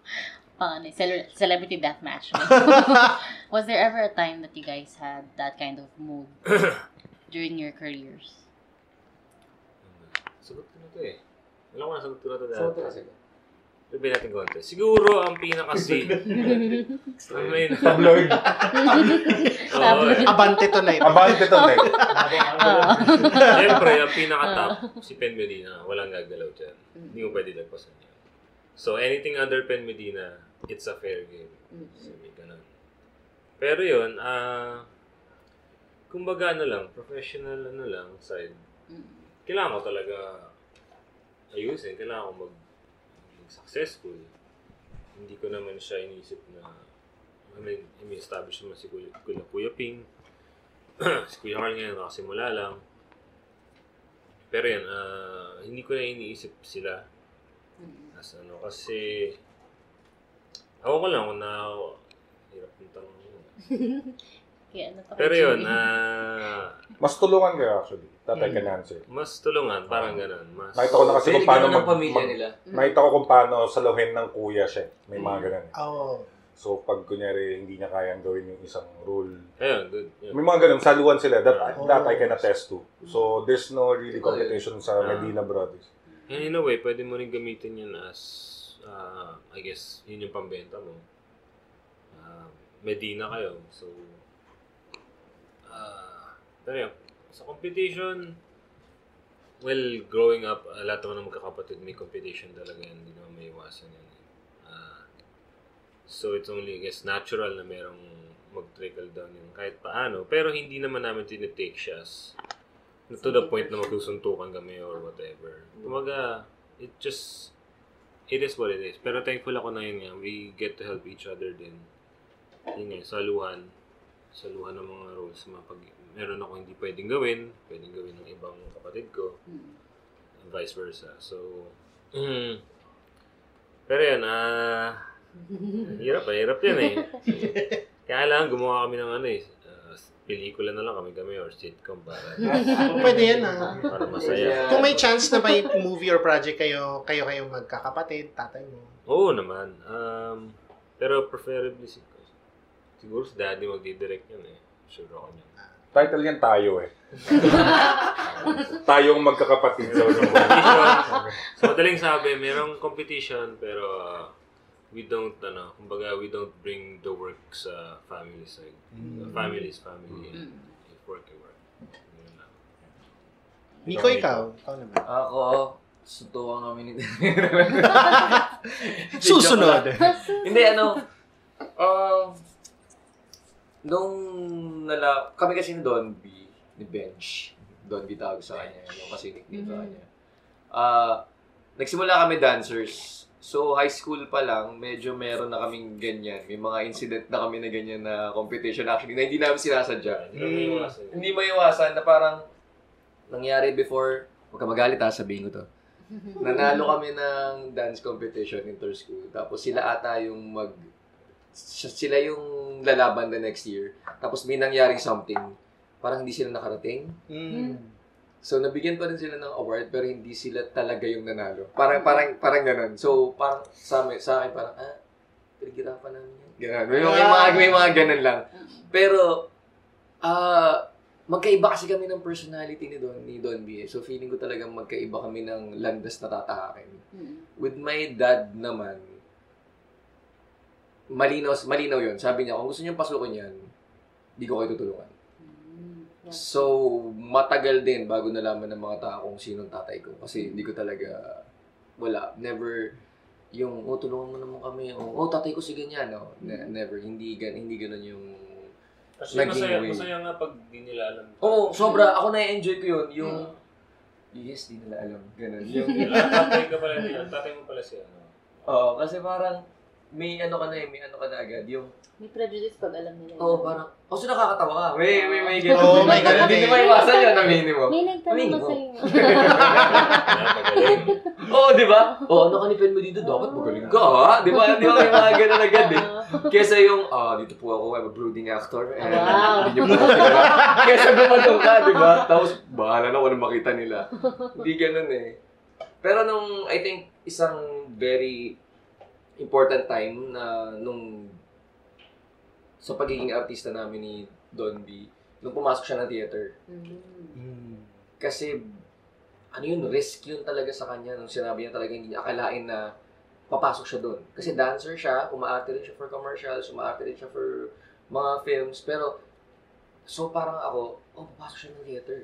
pang ano, cele- celebrity deathmatch. was there ever a time that you guys had that kind of mood during your careers? Sagot ko na to eh. Alam ko na sagot ko na to. So, ito kasi. Sabihin natin konti. Siguro ang pinaka-C. ang may Tabloid. Eh. Abante tonight. Abante tonight. Siyempre, ang pinaka-top, si Pen Medina, walang gagalaw dyan. Hindi mo pwede lagpasan yan. So, anything under Pen Medina, it's a fair game. So, may ganun. Pero yun, ah, kumbaga ano lang, professional ano lang, side. Kailangan ko talaga ayusin. Kailangan ko mag, mag successful. Hindi ko naman siya iniisip na I mean, I mean, establish naman si Kuya, Kuya, Kuya Ping. si Kuya Carl ngayon nakasimula lang. Pero yan, ah, hindi ko na iniisip sila. As ano, kasi ako ko lang kung na hirap ng tanong yun. Kaya Pero yun, ah, Mas tulungan kayo actually. Tatay ka Nancy. mas tulungan, parang ganun. Mas, Nakita ko na kasi kung paano ganun mag, pamilya mag- nila. Nakita ko kung paano saluhin ng kuya siya. May mga ganun. eh. Oh. So, pag kunyari hindi niya kayang gawin yung isang rule, Ayun, good. Yun. may mga ganun, saluhan sila. That, Oh. that I can attest to. So, there's no really competition sa Ah. Medina Brothers. And in a way, pwede mo rin gamitin yun as, ah, I guess, yun yung pambenta mo. Ah, Medina kayo. So, ah, pero yun, sa competition, well, growing up, uh, lahat naman ng magkakapatid may competition talaga yan. Hindi naman may iwasan yan. Ah, so, it's only, I guess, natural na merong mag-trickle down yun kahit paano. Pero hindi naman namin tinitake siya as to the point na magsusuntukan kami or whatever. Kumaga, it just, it is what it is. Pero thankful ako na yun nga, we get to help each other din. Yun nga, saluhan. Saluhan ng mga roles. Mga pag, meron ako hindi pwedeng gawin, pwedeng gawin ng ibang kapatid ko. And vice versa. So, mm, pero yan, ah, hirap, hirap yan eh. Kaya kailangan gumawa kami ng ano eh, ah, pelikula na lang kami-kami or sitcom para, Pwede yan ah. para masaya. Kung may chance na may movie or project kayo, kayo kayong magkakapatid, tatay mo. Oo naman. Um, pero preferably si siguro si daddy magdidirect yun eh. Sure ako niyan. Title yan tayo eh. Tayong magkakapatid sa unang Competition. so, madaling sabi, merong competition pero uh, we don't, ano, kumbaga, we don't bring the work sa family side. The family is family and if work, is work. Nico, ikaw. Ikaw naman. Ako, sutukan kami ni Susunod. Hindi, ano, um, nung nala, kami kasi ni Don B, ni Bench, Don B tawag sa kanya, yung kasi nickname sa kanya. Ah, nagsimula kami dancers. So, high school pa lang, medyo meron na kaming ganyan. May mga incident na kami na ganyan na competition actually na hindi namin sinasadya. Iwasan. Hindi maiwasan na parang nangyari before, huwag ka magalit ha, sabihin ko to. Nanalo kami ng dance competition inter-school. Tapos sila ata yung mag... Sila yung lalaban the next year. Tapos may nangyaring something. Parang hindi sila nakarating. Mm. So, nabigyan pa rin sila ng award pero hindi sila talaga yung nanalo. Parang, parang, parang ganun. So, parang sa, amin, sa akin, parang, ah, pinaghirapan namin yan. Ganun. May, may, mga, may mga ganun lang. Pero, ah, magkaiba kasi kami ng personality ni Don, ni Don B. So, feeling ko talagang magkaiba kami ng landas na tatahakin. With my dad naman, malinaw, malinaw yun. Sabi niya, kung gusto niyo pasukin yan, di ko kayo tutulungan. So, matagal din bago nalaman ng mga tao kung sinong tatay ko. Kasi hindi ko talaga, wala, never, yung, oh, tulungan mo naman kami. Oh, oh tatay ko si ganyan. No? Ne- never, hindi, gan, hindi ganun yung... Kasi Naging masaya, way. masaya nga pag di nila alam. Oo, oh, sobra. Ako na-enjoy ko yun. Yung, yes, di nila alam. Ganun. Yung, tatay ka pala. Tatay mo pala siya. No? Oo, kasi parang, may ano ka na eh, may ano ka na agad. Yung, May prejudice pag alam nila. Oo, oh, parang, oh, so nakakatawa ka. May, may, may ganun. Oo, may ganun. Hindi eh. mo iwasan yun, aminin mo. May nagtanong ba mo. sa'yo? Oo, di ba? Oo, ano ka ni pen mo dito? Dapat magaling ka, ha? Di ba? Di ba may mga ganun agad eh? Kesa yung, ah, dito po ako, I'm a brooding actor. And Wow. Hindi niyo po ako kilala. Kesa gumanong ka, di ba? Tapos, bahala na kung ano makita nila. Hindi ganun eh. Pero nung, I think, isang very important time na nung sa pagiging artista namin ni Don B, nung pumasok siya ng theater. Kasi, ano yun, risk yun talaga sa kanya nung sinabi niya talaga hindi niya akalain na papasok siya doon. Kasi dancer siya, umaarte rin siya for commercials, umaarte rin siya for mga films, pero so parang ako, oh, papasok siya ng theater.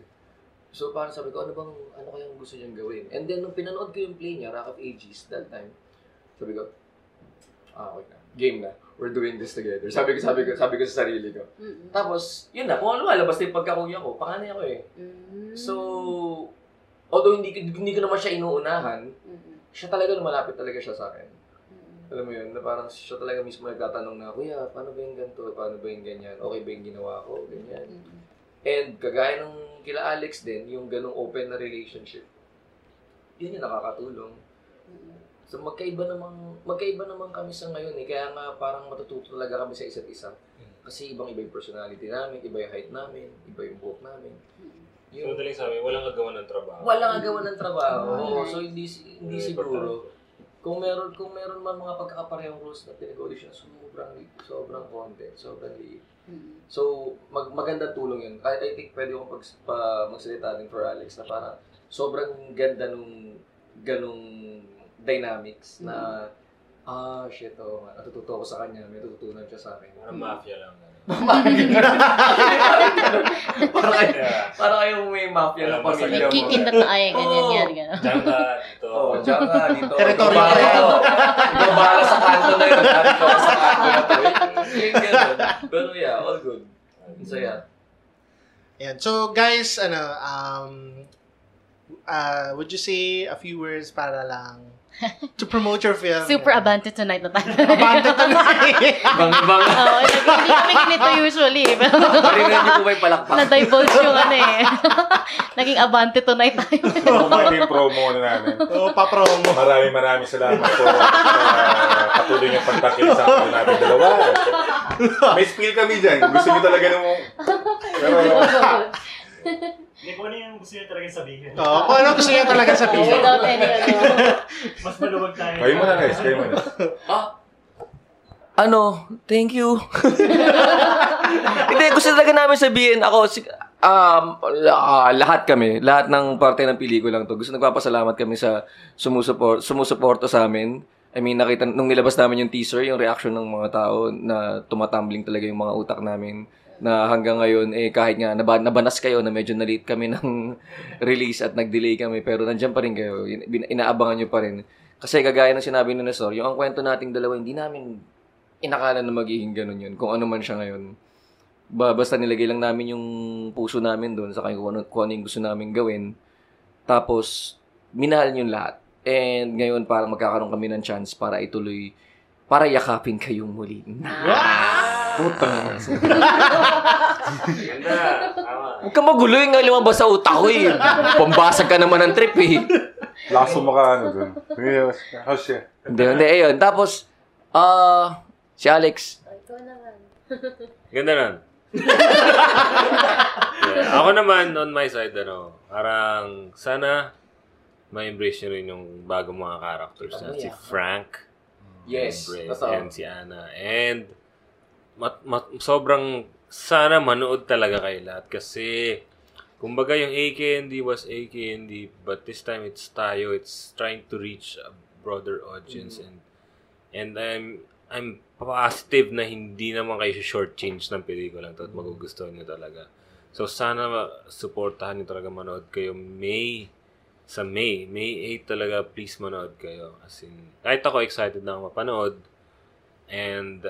So parang sabi ko, ano bang, ano kayang gusto niyang gawin? And then, nung pinanood ko yung play niya, Rock of Ages, that time, sabi ko, ah, okay na. Game na. We're doing this together. Sabi ko, sabi ko, sabi ko sa sarili ko. Tapos, yun na, kung ano lumalabas na yung pagkakuya ko, panganay ako eh. So, although hindi, hindi ko naman siya inuunahan, siya talaga lumalapit talaga siya sa akin. Alam mo yun, na parang siya talaga mismo nagtatanong na, Kuya, paano ba yung ganito? Paano ba yung ganyan? Okay ba yung ginawa ko? Ganyan. And kagaya ng kila Alex din, yung ganong open na relationship, yun yung nakakatulong. So magkaiba namang magkaiba naman kami sa ngayon eh. Kaya nga parang matututo talaga kami sa isa't isa. Kasi ibang iba yung personality namin, iba yung height namin, iba yung buhok namin. So, madaling sabi, walang agawan ng trabaho. Walang agawan ng trabaho. Ah. So hindi hindi Very siguro kung meron kung meron man mga pagkakaparehong rules na pinag-audition, sobrang sobrang konti, sobrang liit. So, mag magandang tulong yun. I, I think pwede akong pag, pa, magsalita din for Alex na parang sobrang ganda nung ganung dynamics na ah, shit, oh, natututo ako sa kanya, may tututunan siya sa akin. Parang mafia lang. parang kayo, parang kayo may mafia ng pamilya mo. Kikindat na ay, ganyan Oo. yan, gano'n. Diyan ka, dito. Oo, diyan ka, dito. Territory. Ikaw bahala sa kanto na yun. Dito ka sa kanto na to. Yung ganun. Pero yeah, all good. So yeah. Ayan. So, guys, ano, um, uh, would you say a few words para lang to promote your film? Super abante tonight na tayo. Abante tonight. Bang-bang. Oo, like, hindi kami ganito usually. Pero Marinan niyo po ba yung palakpak? na-divulge yung ano eh. Naging abante tonight tayo. Ito yung promo na namin. Oo, papromo. Maraming maraming salamat po sa patuloy niyong pagtakil sa akin natin dalawa. May spill kami dyan. Gusto niyo talaga nung... Pero, Hindi ko ano yung gusto niya talaga sabihin. Oo, kung ano gusto niya talaga sabihin. Without any ano. Mas maluwag tayo. kayo muna guys, kayo muna. Ano? Thank you. Hindi, gusto talaga namin sabihin ako, si- um, la- lahat kami, lahat ng parte ng pelikulang to, gusto nagpapasalamat kami sa sumusuport, sumusuporto sa amin. I mean, nakita, nung nilabas namin yung teaser, yung reaction ng mga tao na tumatumbling talaga yung mga utak namin na hanggang ngayon, eh, kahit nga naba, nabanas kayo na medyo na-late kami ng release at nag-delay kami, pero nandiyan pa rin kayo, inaabangan nyo pa rin. Kasi kagaya ng sinabi ni Nestor, yung ang kwento nating dalawa, hindi namin inakala na magiging ganun yun, kung ano man siya ngayon. Ba, basta nilagay lang namin yung puso namin doon sa kung ano, kung ano yung gusto namin gawin. Tapos, minahal yung lahat. And ngayon, parang magkakaroon kami ng chance para ituloy, para yakapin kayong muli. Puta. Ganda. Huwag ka magulo yung nga lumabas sa utak ko eh. Pambasag ka naman ng trip eh. Lakas mo maka ano dun. How's siya? Hindi, hindi, ayun. Tapos, ah, si Alex, Ikaw naman. Ganda nun. yeah. Ako naman, on my side, ano, parang sana ma-embrace nyo rin yung bagong mga characters na si Frank, Yes, and, Brett, and si Anna. And mat, mat, sobrang sana manood talaga kayo lahat kasi kumbaga yung AKND was AKND but this time it's tayo it's trying to reach a broader audience and and I'm I'm positive na hindi naman kayo shortchange ng pelikula to at magugustuhan nyo talaga. So sana supportahan nyo talaga manood kayo May sa May. May 8 talaga, please manood kayo. As in, kahit ako excited na ako mapanood. And,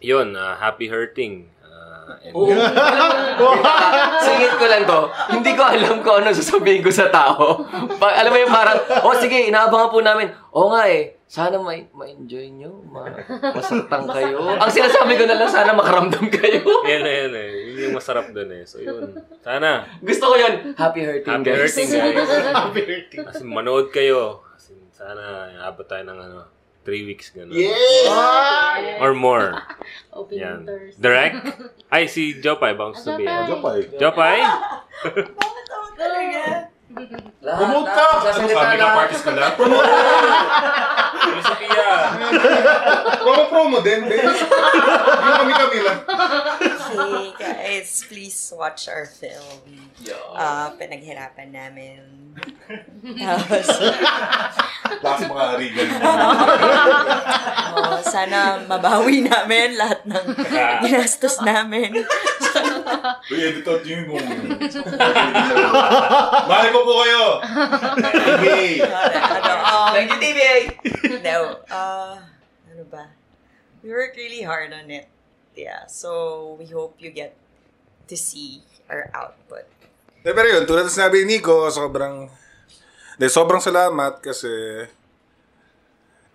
yun, uh, happy hurting. Uh, and, Oo. Singit ko lang to. Hindi ko alam kung ano sasabihin ko sa tao. Pa- alam mo yung parang, oh sige, inaabangan po namin. Oo nga eh, sana ma- ma-enjoy nyo, ma- masaktan kayo. Ang sinasabi ko na lang, sana makaramdam kayo. yan na yan eh. Yun yung masarap dun eh. So yun, sana. Gusto ko yun. Happy hurting, Happy guys. hurting guys. Happy hurting. As in, manood kayo. As in, sana abot tayo ng ano, 3 weeks gano'n. Or more. Opening Yan. Thursday. Direct? Ay, si Jopay, ba ang sabihin? Jopay. Jopay. Jopay? Lahat, Promote lahat, ka! Ano, sabi ka, lahat. parties ka lang? Sophia. Promo-promo din, Ben. Yung kami-kami lang. Hey guys, please watch our film. Uh, pinaghirapan namin. Tapos, Last mga arigan. oh, sana mabawi namin lahat ng ginastos namin. Uy, editor nyo yung Mahal ko po kayo. Okay. ano, um, Thank you, TVA! no, uh, ano ba? We worked really hard on it. Yeah, so we hope you get to see our output. Eh, pero yun, tulad ng sinabi ni Nico, sobrang... De, sobrang salamat kasi...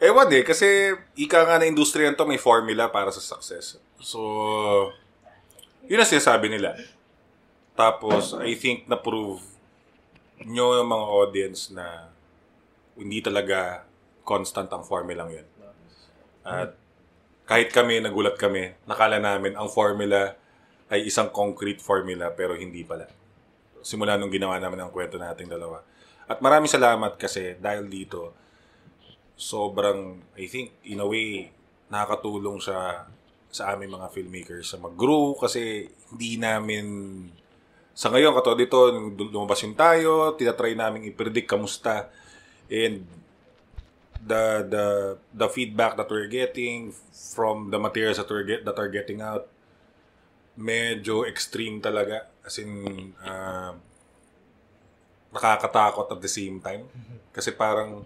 Ewan eh, kasi ika nga na industriya to may formula para sa success. So, yun ang sinasabi nila. Tapos, I think na-prove nyo yung mga audience na hindi talaga constant ang formula yun. At kahit kami, nagulat kami, nakala namin ang formula ay isang concrete formula pero hindi pala simula nung ginawa namin ang kwento nating dalawa. At maraming salamat kasi dahil dito, sobrang, I think, in a way, nakakatulong siya sa aming mga filmmakers sa mag-grow kasi hindi namin sa ngayon, katulad dito, lumabas yung tayo, tinatry namin i-predict kamusta and the the the feedback that we're getting from the materials that we're get, that are getting out medyo extreme talaga. As in uh, nakakatakot at the same time. Kasi parang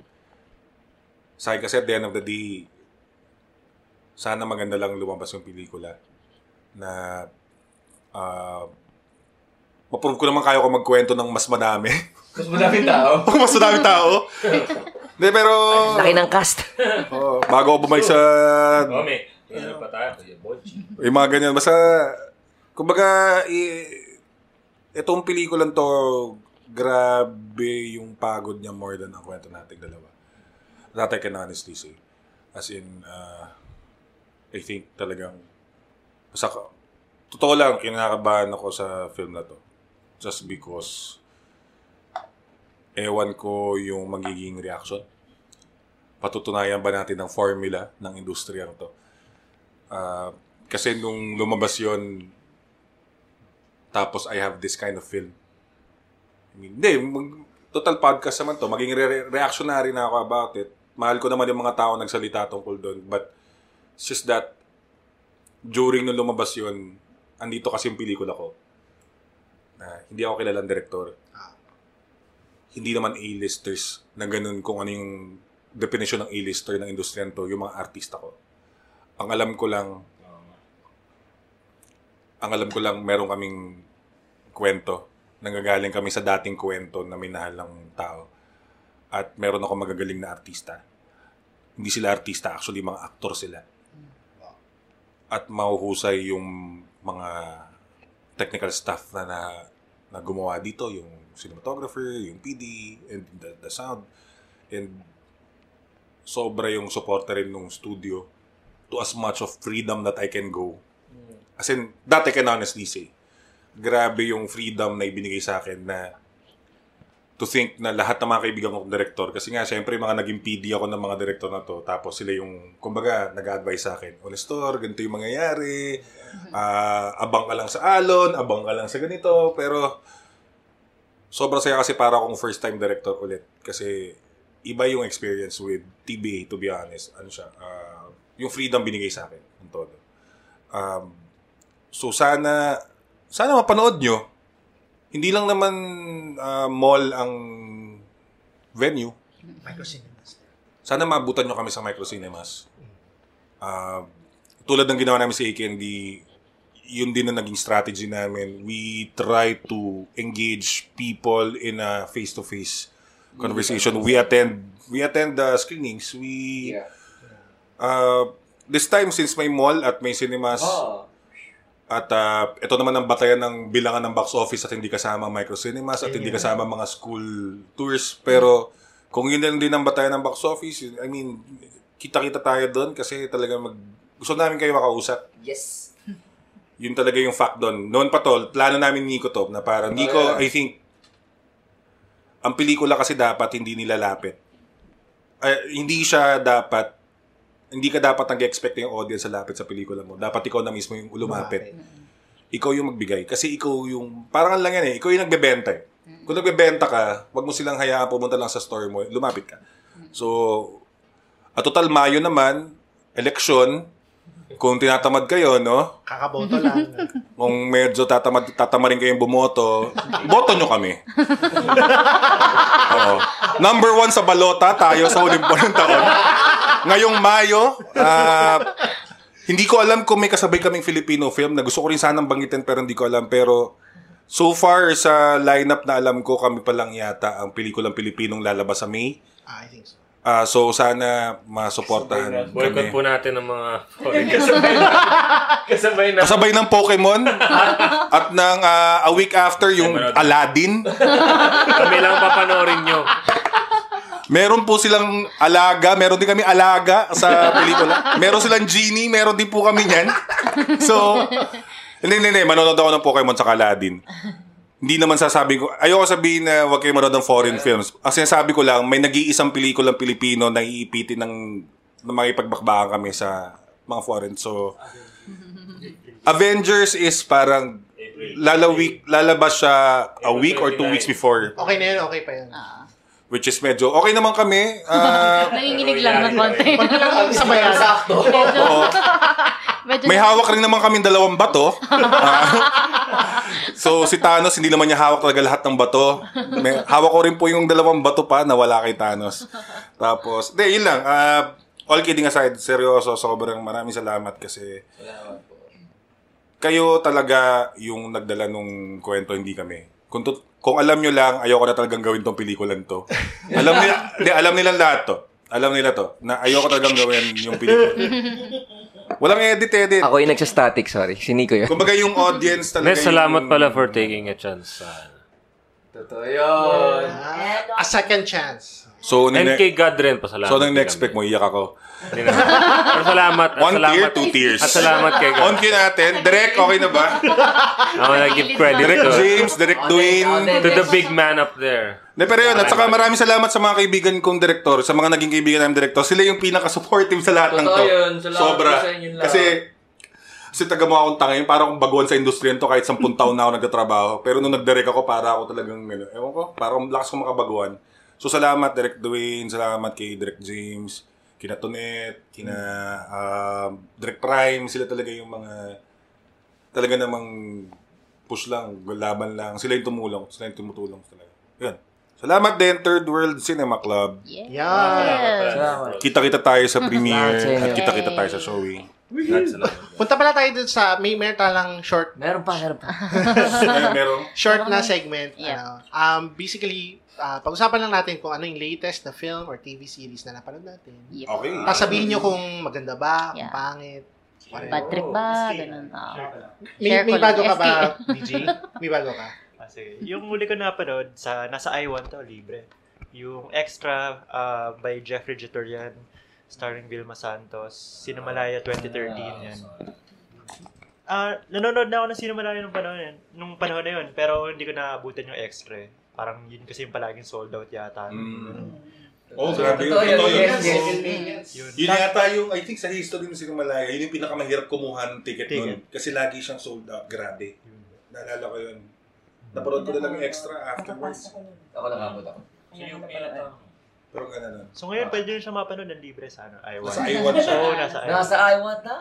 sa akin kasi at the end of the day sana maganda lang lumabas yung pelikula na uh, maprove ko naman kayo kung magkwento ng mas madami. Mas madaming tao. mas madaming tao. Hindi, pero... Laki ng cast. oh, bago ako bumalik sa... Oh, may. Ano pa tayo? Yung mga ganyan. Basta, kumbaga, i- itong pelikulan to, grabe yung pagod niya more than ang kwento nating dalawa. That I can honestly say. As in, uh, I think talagang, basta, totoo lang, kinakabahan ako sa film na to. Just because, ewan ko yung magiging reaction. Patutunayan ba natin ang formula ng industriya to? Ah, kasi nung lumabas yon tapos I have this kind of film. Hindi, mag- total podcast naman to. Maging re- reactionary na ako about it. Mahal ko naman yung mga tao nagsalita tungkol doon. But, it's just that, during nung lumabas yon andito kasi yung pelikula ko. Na hindi ako kilalang director. Hindi naman A-listers na ganun kung ano yung definition ng A-lister ng industriyan to, yung mga artista ko. Ang alam ko lang, ang alam ko lang, meron kaming kwento. Nanggagaling kami sa dating kwento na minahal ng tao. At meron ako magagaling na artista. Hindi sila artista, actually mga aktor sila. At mahuhusay yung mga technical staff na, na, na gumawa dito, yung cinematographer, yung PD, and the, the sound. And sobra yung supporter rin nung studio to as much of freedom that I can go. As in, that I can honestly say. Grabe yung freedom na ibinigay sa akin na to think na lahat ng mga kaibigan kong director, kasi nga, syempre, mga naging PD ako ng mga director na to, tapos sila yung, kumbaga, nag-advise sa akin, Onestor, ganito yung mangyayari, ah, abang ka lang sa alon, abang ka lang sa ganito, pero, sobrang saya kasi para akong first time director ulit, kasi, iba yung experience with TBA, to be honest, ano siya, ah, yung freedom binigay sa akin, ng todo. Um, so, sana, sana mapanood nyo, hindi lang naman ah, mall ang venue. Microcinemas. Sana maabutan nyo kami sa microcinemas. Ah, tulad ng ginawa namin sa AKND, yun din na naging strategy namin. We try to engage people in a face-to-face conversation. We attend we attend the screenings. We Yeah. uh, this time since may mall at may cinemas Oh. at uh, ito naman ang batayan ng bilangan ng box office at hindi kasama ang microcinemas at hindi kasama mga school tours. Pero kung yun lang din ang batayan ng box office, I mean, kita-kita tayo doon kasi talaga mag... Gusto namin kayo makausap. Yes. Yun talaga yung fact doon. Noon pa tol, plano namin Nico to na parang Nico, yeah. I think ang pelikula kasi dapat hindi nilalapit. eh, hindi siya dapat hindi ka dapat nag-expect yung audience sa lapit sa pelikula mo. Dapat ikaw na mismo yung lumapit. Ikaw yung magbigay. Kasi ikaw yung, parang lang yan eh, ikaw yung nagbebenta eh. Kung nagbebenta ka, wag mo silang hayaan pumunta lang sa store mo, lumapit ka. So, at total Mayo naman, eleksyon, kung tinatamad kayo, no? Kakaboto lang. Kung medyo tatamad, tatamarin kayong bumoto, boto nyo kami. Oo. Number one sa balota, tayo sa huling buwan ng taon. Ngayong Mayo, ah, hindi ko alam kung may kasabay kaming Filipino film na gusto ko rin sanang banggitin pero hindi ko alam. Pero so far sa lineup na alam ko, kami pa lang yata ang pelikulang Pilipinong lalabas sa May. Ah, I think so. Ah, so sana masuportahan Boycott kami. po natin ng mga foreign kasabay na. kasabay na. Kasabay ng Pokemon at ng ah, a week after yung Aladdin. Kami lang papanoorin nyo. Meron po silang alaga, meron din kami alaga sa pelikula. Meron silang genie, meron din po kami niyan. So, hindi, hindi, hindi. Manonood ako ng Pokemon sa Aladdin. Hindi naman sasabi ko, ayoko sabihin na huwag kayo manood ng foreign films. Ang sinasabi ko lang, may nag-iisang pelikulang Pilipino na iipitin ng, na makipagbakbakan kami sa mga foreign. So, Avengers is parang lalawik, lalabas siya a week or two weeks before. Okay na yun, okay pa yun. Which is medyo, okay naman kami. Ah, Nanginginig lang ng konti. Sabayan. Sakto. Oo. Medyo May hawak rin naman kami dalawang bato. So si Thanos, hindi naman niya hawak talaga lahat ng bato. May, hawak ko rin po yung dalawang bato pa na wala kay Thanos. Tapos, de, yun lang. Ah, all kidding aside, seryoso, sobrang maraming salamat kasi kayo talaga yung nagdala nung kwento, hindi kami. Kung, tut- kung alam nyo lang, ayoko na talagang gawin tong pelikulan to. alam nila, di, alam nila lahat to. Alam nila to, na ayoko talagang gawin yung pelikula. Walang edit, edit. Ako yung nagsa-static, sorry. Si Nico yun. Kumbaga yung audience talaga Nes, salamat yung... pala for taking a chance. sa Totoo yun. A second chance. So, And nang kay God rin, pasalamat. so nang next week mo, iyak ako. Hindi na. Pero salamat. at One salamat, tear, two tears. At salamat kay On God. cue natin. Direct, okay na ba? Ako nag-give credit Direct to, James, Direct Dwayne. to the big man up there. De, pero yun, at saka maraming salamat sa mga kaibigan kong direktor, sa mga naging kaibigan namin direktor. Sila yung pinaka-supportive sa lahat ng Totoo to. yun. Salamat Sobra. sa inyong lahat. Kasi, kasi taga mo akong tanga yun, parang akong baguhan sa industriya to kahit 10 taon na ako nagtatrabaho. Pero nung nag-direct ako, para ako talagang, ano, ewan ko, parang lakas ko makabaguhan. So, salamat, Direct Dwayne, salamat kay Direct James, kina Tonet, kina um, Direct Prime, sila talaga yung mga, talaga namang push lang, laban lang. Sila yung tumulong, sila yung tumutulong talaga. Yun. Salamat din, Third World Cinema Club. Yes. Yeah. Kita-kita tayo sa premiere Salamat at kita-kita tayo sa showing. Salamat. Punta pala tayo dun sa, may meron talang short Meron pa, meron pa. Meron. short na segment. Yeah. Ano, um, basically, ah, pag-usapan lang natin kung ano yung latest na film or TV series na napanood natin. Yep. Okay. Tapos sabihin nyo kung maganda ba, kung Yeah. pangit. whatever. Bad trip ba? Ganun. ah. May, may bago ka ba. DJ? May bago ka? Ah, sige. Yung huli ko napanood, sa, nasa i1 to, libre. Yung Extra ah, by Jeffrey Jitorian, starring Vilma Santos, Cinemalaya 2013 yan. Ah, nanonood na ako ng Cinemalaya nung panahon yan, nung panahon na yun, pero hindi ko naabutan yung extra. Eh. Parang yun kasi yung palaging sold out yata. Mm. Oh, grabe yun. Totoo yun, yun. yes, yes. Yun. Yun yata yung, I think sa history ng Sinamalaya, yun yung pinakamahirap kumuha ng ticket nun. Ticket. Kasi lagi siyang sold out. Grabe. Naalala ko yun. Napanood ko na lang yung extra afterwards. Ako nakabot ako. Pero gano'n nun. So ngayon, pwede nyo siya mapanood ng libre sa ano, i1. Nasa i1 siya. Oo, nasa i1. Nasa Iwata.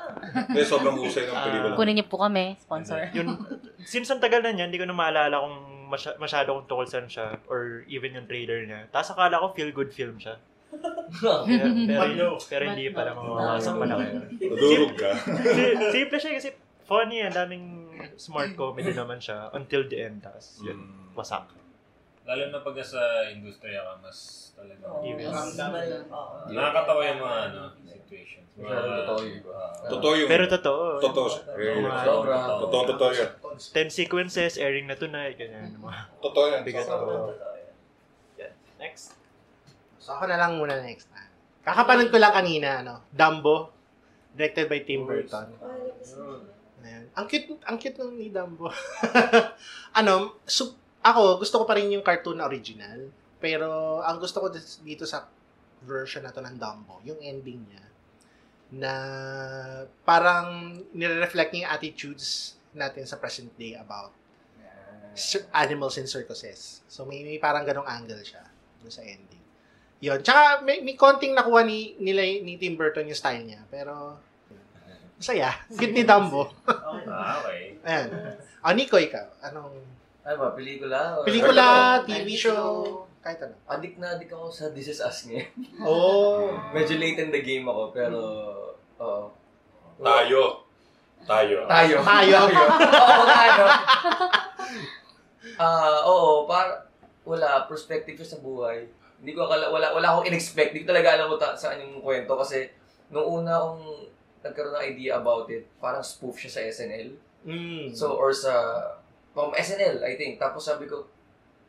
Hindi, sobrang husay ng pelikula. Kunin niyo po kami, sponsor. yun, since ang tagal na niya, hindi ko na maalala kung masya, masyado kung tungkol saan siya or even yung trailer niya. Tapos akala ko feel-good film siya. Pero, pero, pero hindi pala mamamasok pa na kayo. Nadurog ka. Si- Simple siya kasi funny, ang daming smart comedy naman siya until the end. Tapos yun, Mm. wasak. Lalo na pag nasa industriya ka, mas talaga. Yes. Nakakatawa yung mga ano, situations. Mga, Totoo yun. ah, Totoo yung... Pero totoo. Totoo siya. Sobra. Totoo, totoo yun. 10 sequences, airing na tonight, ganyan. Mga Totoo yan. bigat. Totoo. Next. So ako na lang muna next time. Kakapanood ko lang kanina, ano, Dumbo, directed by Tim Burton. Ayan. Ang cute, ang cute nung ni Dumbo. ano, so, ako, gusto ko pa rin yung cartoon na original. Pero, ang gusto ko dito sa version na to ng Dumbo, yung ending niya, na parang nire-reflect niya yung attitudes natin sa present day about animals in circuses. So, may, may parang ganong angle siya dun sa ending. Yun. Tsaka, may, may konting nakuha ni, nila, ni Tim Burton yung style niya. Pero, masaya. Good ni Dumbo. Ah, okay. Ayan. O, Nico, ikaw. Anong Ano ba, pelikula? Or- pelikula, TV show, kahit ano. Adik na adik ako sa This Is Us ngayon. Oh. Medyo late in the game ako, pero... Oo. Tayo. Tayo. Tayo. Tayo. Oo no? Ah, oo, para wala perspective sa buhay. Hindi ko akala, wala wala akong in-expect. Hindi ko talaga alam mo ta, saan yung kwento kasi nung una akong nagkaroon ng idea about it, parang spoof siya sa SNL. Mm. So, or sa um, SNL, I think. Tapos sabi ko,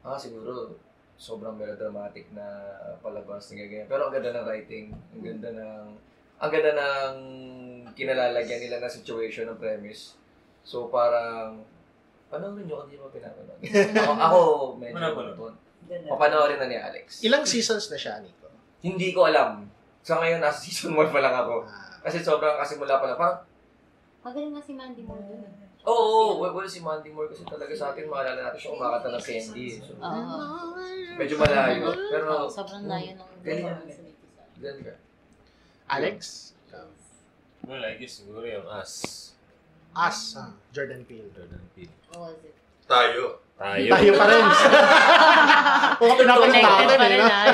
ah, siguro, sobrang melodramatic na palabas na ganyan. Pero ang ganda ng writing, ang ganda ng, ang ganda ng kinalalagyan nila na situation ng premise. So, parang, panoorin nyo kung hindi mo pinapanood. ako, ako medyo, Manapanood. papanoorin na ni Alex. Ilang seasons na siya, Nico? Hindi ko alam. Sa ngayon, nasa season 1 pa lang ako. Kasi sobrang kasimula pa lang. Parang, Magaling nga si Mandy Moore dun. Oo, oh, well, well, si Mandy Moore kasi talaga sa atin, maalala natin siya kumakanta ng candy. So, Oo. medyo malayo. Pero, Oo, sobrang layo ng galing. galing. Ganda. Alex? Well, I guess siguro yung Us. Us, ah, Jordan Peele. Jordan Peele. What was it? Tayo. Tayo. Tayo pa rin. Kung pinapanood Connected natin, pa eh, rin no? ah.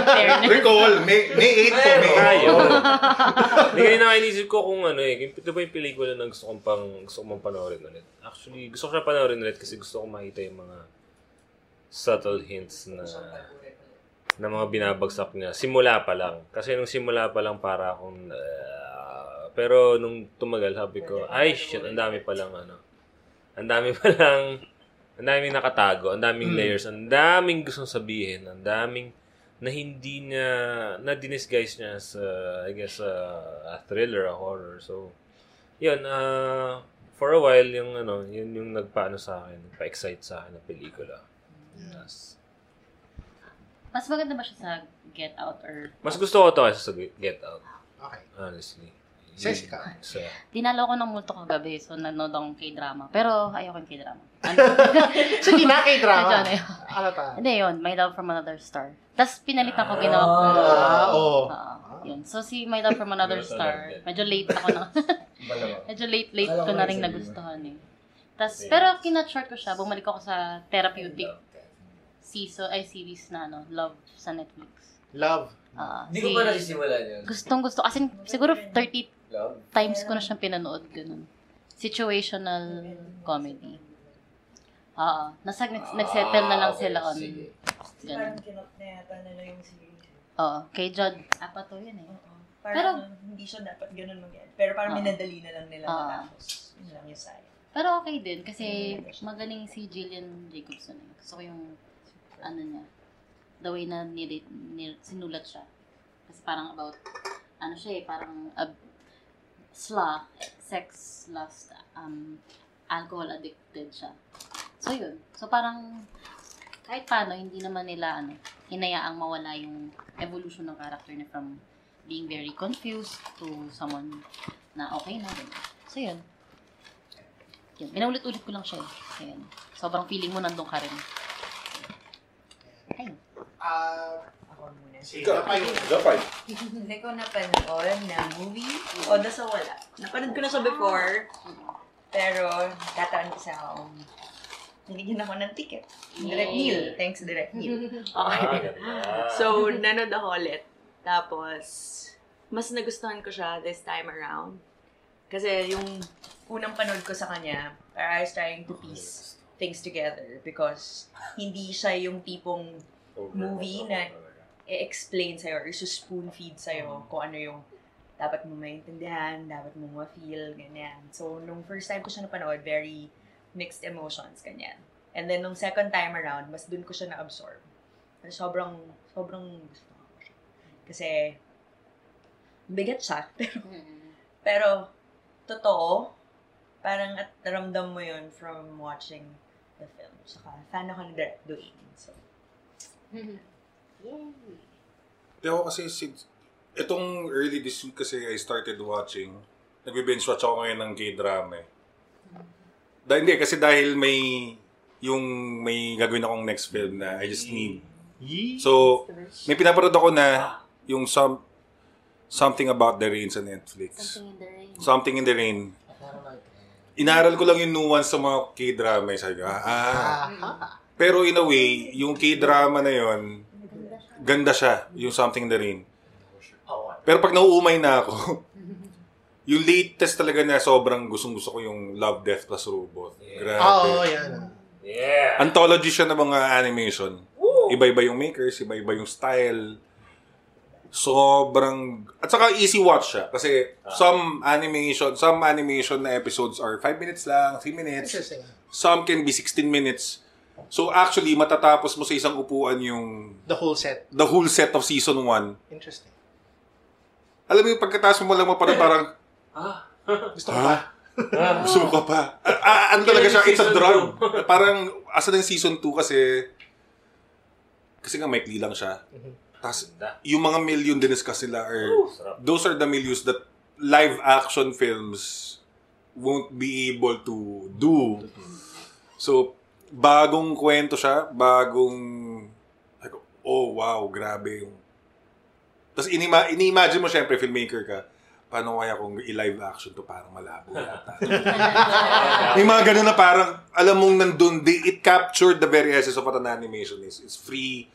Recall, May, May 8 po, May 8 Tayo. Hindi kayo nakainisip ko kung ano eh. Ito ba yung pelikula na gusto kong pang, gusto kong panoorin ulit. Actually, gusto ko siya panoorin ulit kasi gusto ko makita yung mga subtle hints na na mga binabagsak niya. Simula pa lang. Kasi nung simula pa lang para akong ah, pero nung tumagal sabi ko, ay shit, ang dami pa lang ano. Ang dami pa lang ang daming nakatago, ang daming Mm. layers, ang daming gustong sabihin, ang daming na hindi niya, na dinisguise niya sa, I guess, uh, a thriller, a horror. So, yun, uh, for a while, yung ano, yun yung nagpaano sa akin, pa-excite sa akin ng pelikula. Yes. Mas maganda ba siya sa Get Out or... Mas gusto ko to kaysa sa Get Out. Okay. Honestly. Jessica. So, Dinalo ko ng multo kagabi, so nanood akong K-drama. Pero ayoko yung K-drama. Ano? Sige na, K-drama. Medyo ano yun. Ano pa? Hindi yun, My Love from Another Star. Tapos pinalitan ko, ginawa ko. Ah, oo. Oo, yun. So si My Love from Another Star, medyo late ako na. Medyo late-late Akala ko na rin nagustuhan eh. Tas, pero kinat-short ko siya, bumalik ako sa therapeutic season, ay series na ano, Love sa Netflix. Love. Ah, Hindi ko si- pa nasisimulan yun. Gustong gusto. Kasi siguro 30 Love? times ko na siyang pinanood. Ganun. Situational comedy. Oo. Nasag, nag, nagsettle na lang Ah, okay, sila on. sige. Ganun. Parang kinot na yata nila yung series. Oo. Kay Judd. Apat to yun eh. Parang Pero- ano, hindi siya dapat ganun mag Pero parang Oo. minadali na lang nila Oo. matapos. Yun lang yung sayang. Pero okay din. Kasi magaling si Jillian Jacobson. Eh. Gusto ko yung ano niya. The way na nirate, nir, sinulat siya. Kasi parang about ano siya eh. Parang ab, sla, sex, lust, um, alcohol addicted siya. So yun. So parang kahit paano, hindi naman nila ano, hinayaang mawala yung evolution ng character niya from being very confused to someone na okay na. Ganun. So yun. Yun. Minaulit-ulit ko lang siya eh. Ayan. Sobrang feeling mo nandun ka rin. Ayun. Ah, Ako muna. sige, Gapay. Gapay. Hindi ko napanood na movie. O, sa wala. Napanood ko na siya before. Pero, tataan ko sa um, Binigyan ako ng ticket. Direct Yay. Neil. Thanks, Direct Neil. ah, Okay. So, nanood ako ulit. Tapos, mas nagustuhan ko siya this time around. Kasi yung Unang panood ko sa kanya, I was trying to piece things together because hindi siya yung tipong movie na i-explain sa'yo or spoon feed sa'yo kung ano yung dapat mo maintindihan, dapat mo ma-feel, ganyan. So, nung first time ko siya napanood, very mixed emotions, ganyan. And then, nung second time around, mas dun ko siya na-absorb. Pero sobrang, sobrang gusto ko siya. Kasi, bigat siya. Pero, pero totoo, parang at naramdam mo yun from watching the film. Saka, fan ako ni Direct Dwayne. So, Hindi ako kasi since itong early this week kasi I started watching, nagbe-binge watch ako ngayon ng K-drama eh. Dahil hindi, kasi dahil may, yung may gagawin akong next film na I just need. So, may pinapanood ako na yung some, Something About the Rain sa Netflix. Something in the rain. Something in the Rain. Inaral ko lang yung nuance sa mga K-drama. eh. Sabi ko, ah. Pero in a way, yung K-drama na yon ganda siya, yung Something in the Rain. Pero pag nauumay na ako, yung latest talaga na sobrang gustong gusto ko yung Love, Death plus Robot. Grabe. Oo, yan. Yeah. Anthology siya ng mga animation. Iba-iba yung makers, iba-iba yung style. Sobrang... At saka easy watch siya. Kasi some animation, some animation na episodes are 5 minutes lang, 3 minutes. Interesting. Some can be 16 minutes. So actually, matatapos mo sa isang upuan yung The whole set. the whole set of season 1. Interesting. Alam mo yung pagkatapos mo lang maparang parang, Gusto ko pa. gusto mo ka pa. Ah, ah, ano talaga siya? It's a drug. Parang, asa ng season 2 kasi, kasi nga maikli lang siya. Tapos, yung mga million diniscuss nila are, those are the millions that live action films won't be able to do. So, bagong kwento siya, bagong, like, oh wow, grabe yung, tapos inima, ini-imagine mo syempre, filmmaker ka, paano kaya kung i-live action to parang malabo yata. May mga ganun na parang, alam mong nandun, they, it captured the very essence of what an animation is. It's free.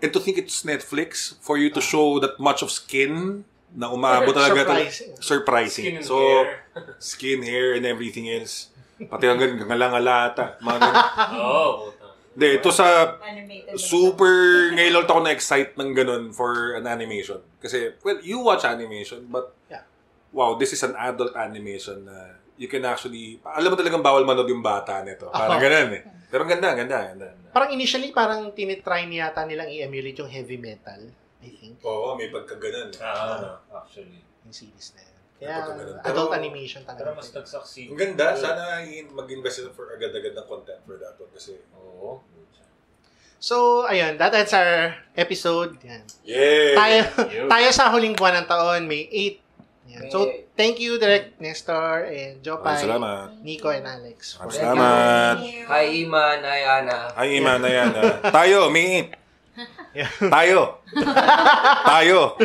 And to think it's Netflix, for you to show that much of skin na umabot talaga. Surprising. Surprising. Skin and so, hair. skin, hair, and everything else. Pati ang ganun, ngalangalata. Mga ganun. Oo. Hindi, ito sa Animated. super, ngayon lang ako na-excite ng ganun for an animation. Kasi, well, you watch animation, but Yeah. wow, this is an adult animation na you can actually, alam mo talagang bawal manood yung bata nito. Parang Ako. ganun eh. Pero ganda, ganda, ganda. Parang initially, parang tinitry niyata nilang i-emulate yung heavy metal. I think. Oo, may pagkaganon. Ah, ano, actually. Yung series na yun. Napakaganda. adult Pero- animation Pero talaga. mas nag-succeed. Ang ganda, sana mag-invest for agad-agad ng content for that one. Kasi, Oo. So, ayun, that ends our episode. Yan. yeah! Tayo, tayo sa huling buwan ng taon, May 8. Yan. So, thank you, Direct Nestor and Jopay, salamat. Nico, and Alex. salamat. Hi, Iman. Hi, Ana. Ay, Iman na yan. ah. Tayo, may Tayo. tayo.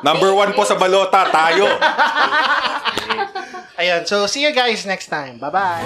Number one po sa balota, tayo. Ayun, so see you guys next time. Bye-bye.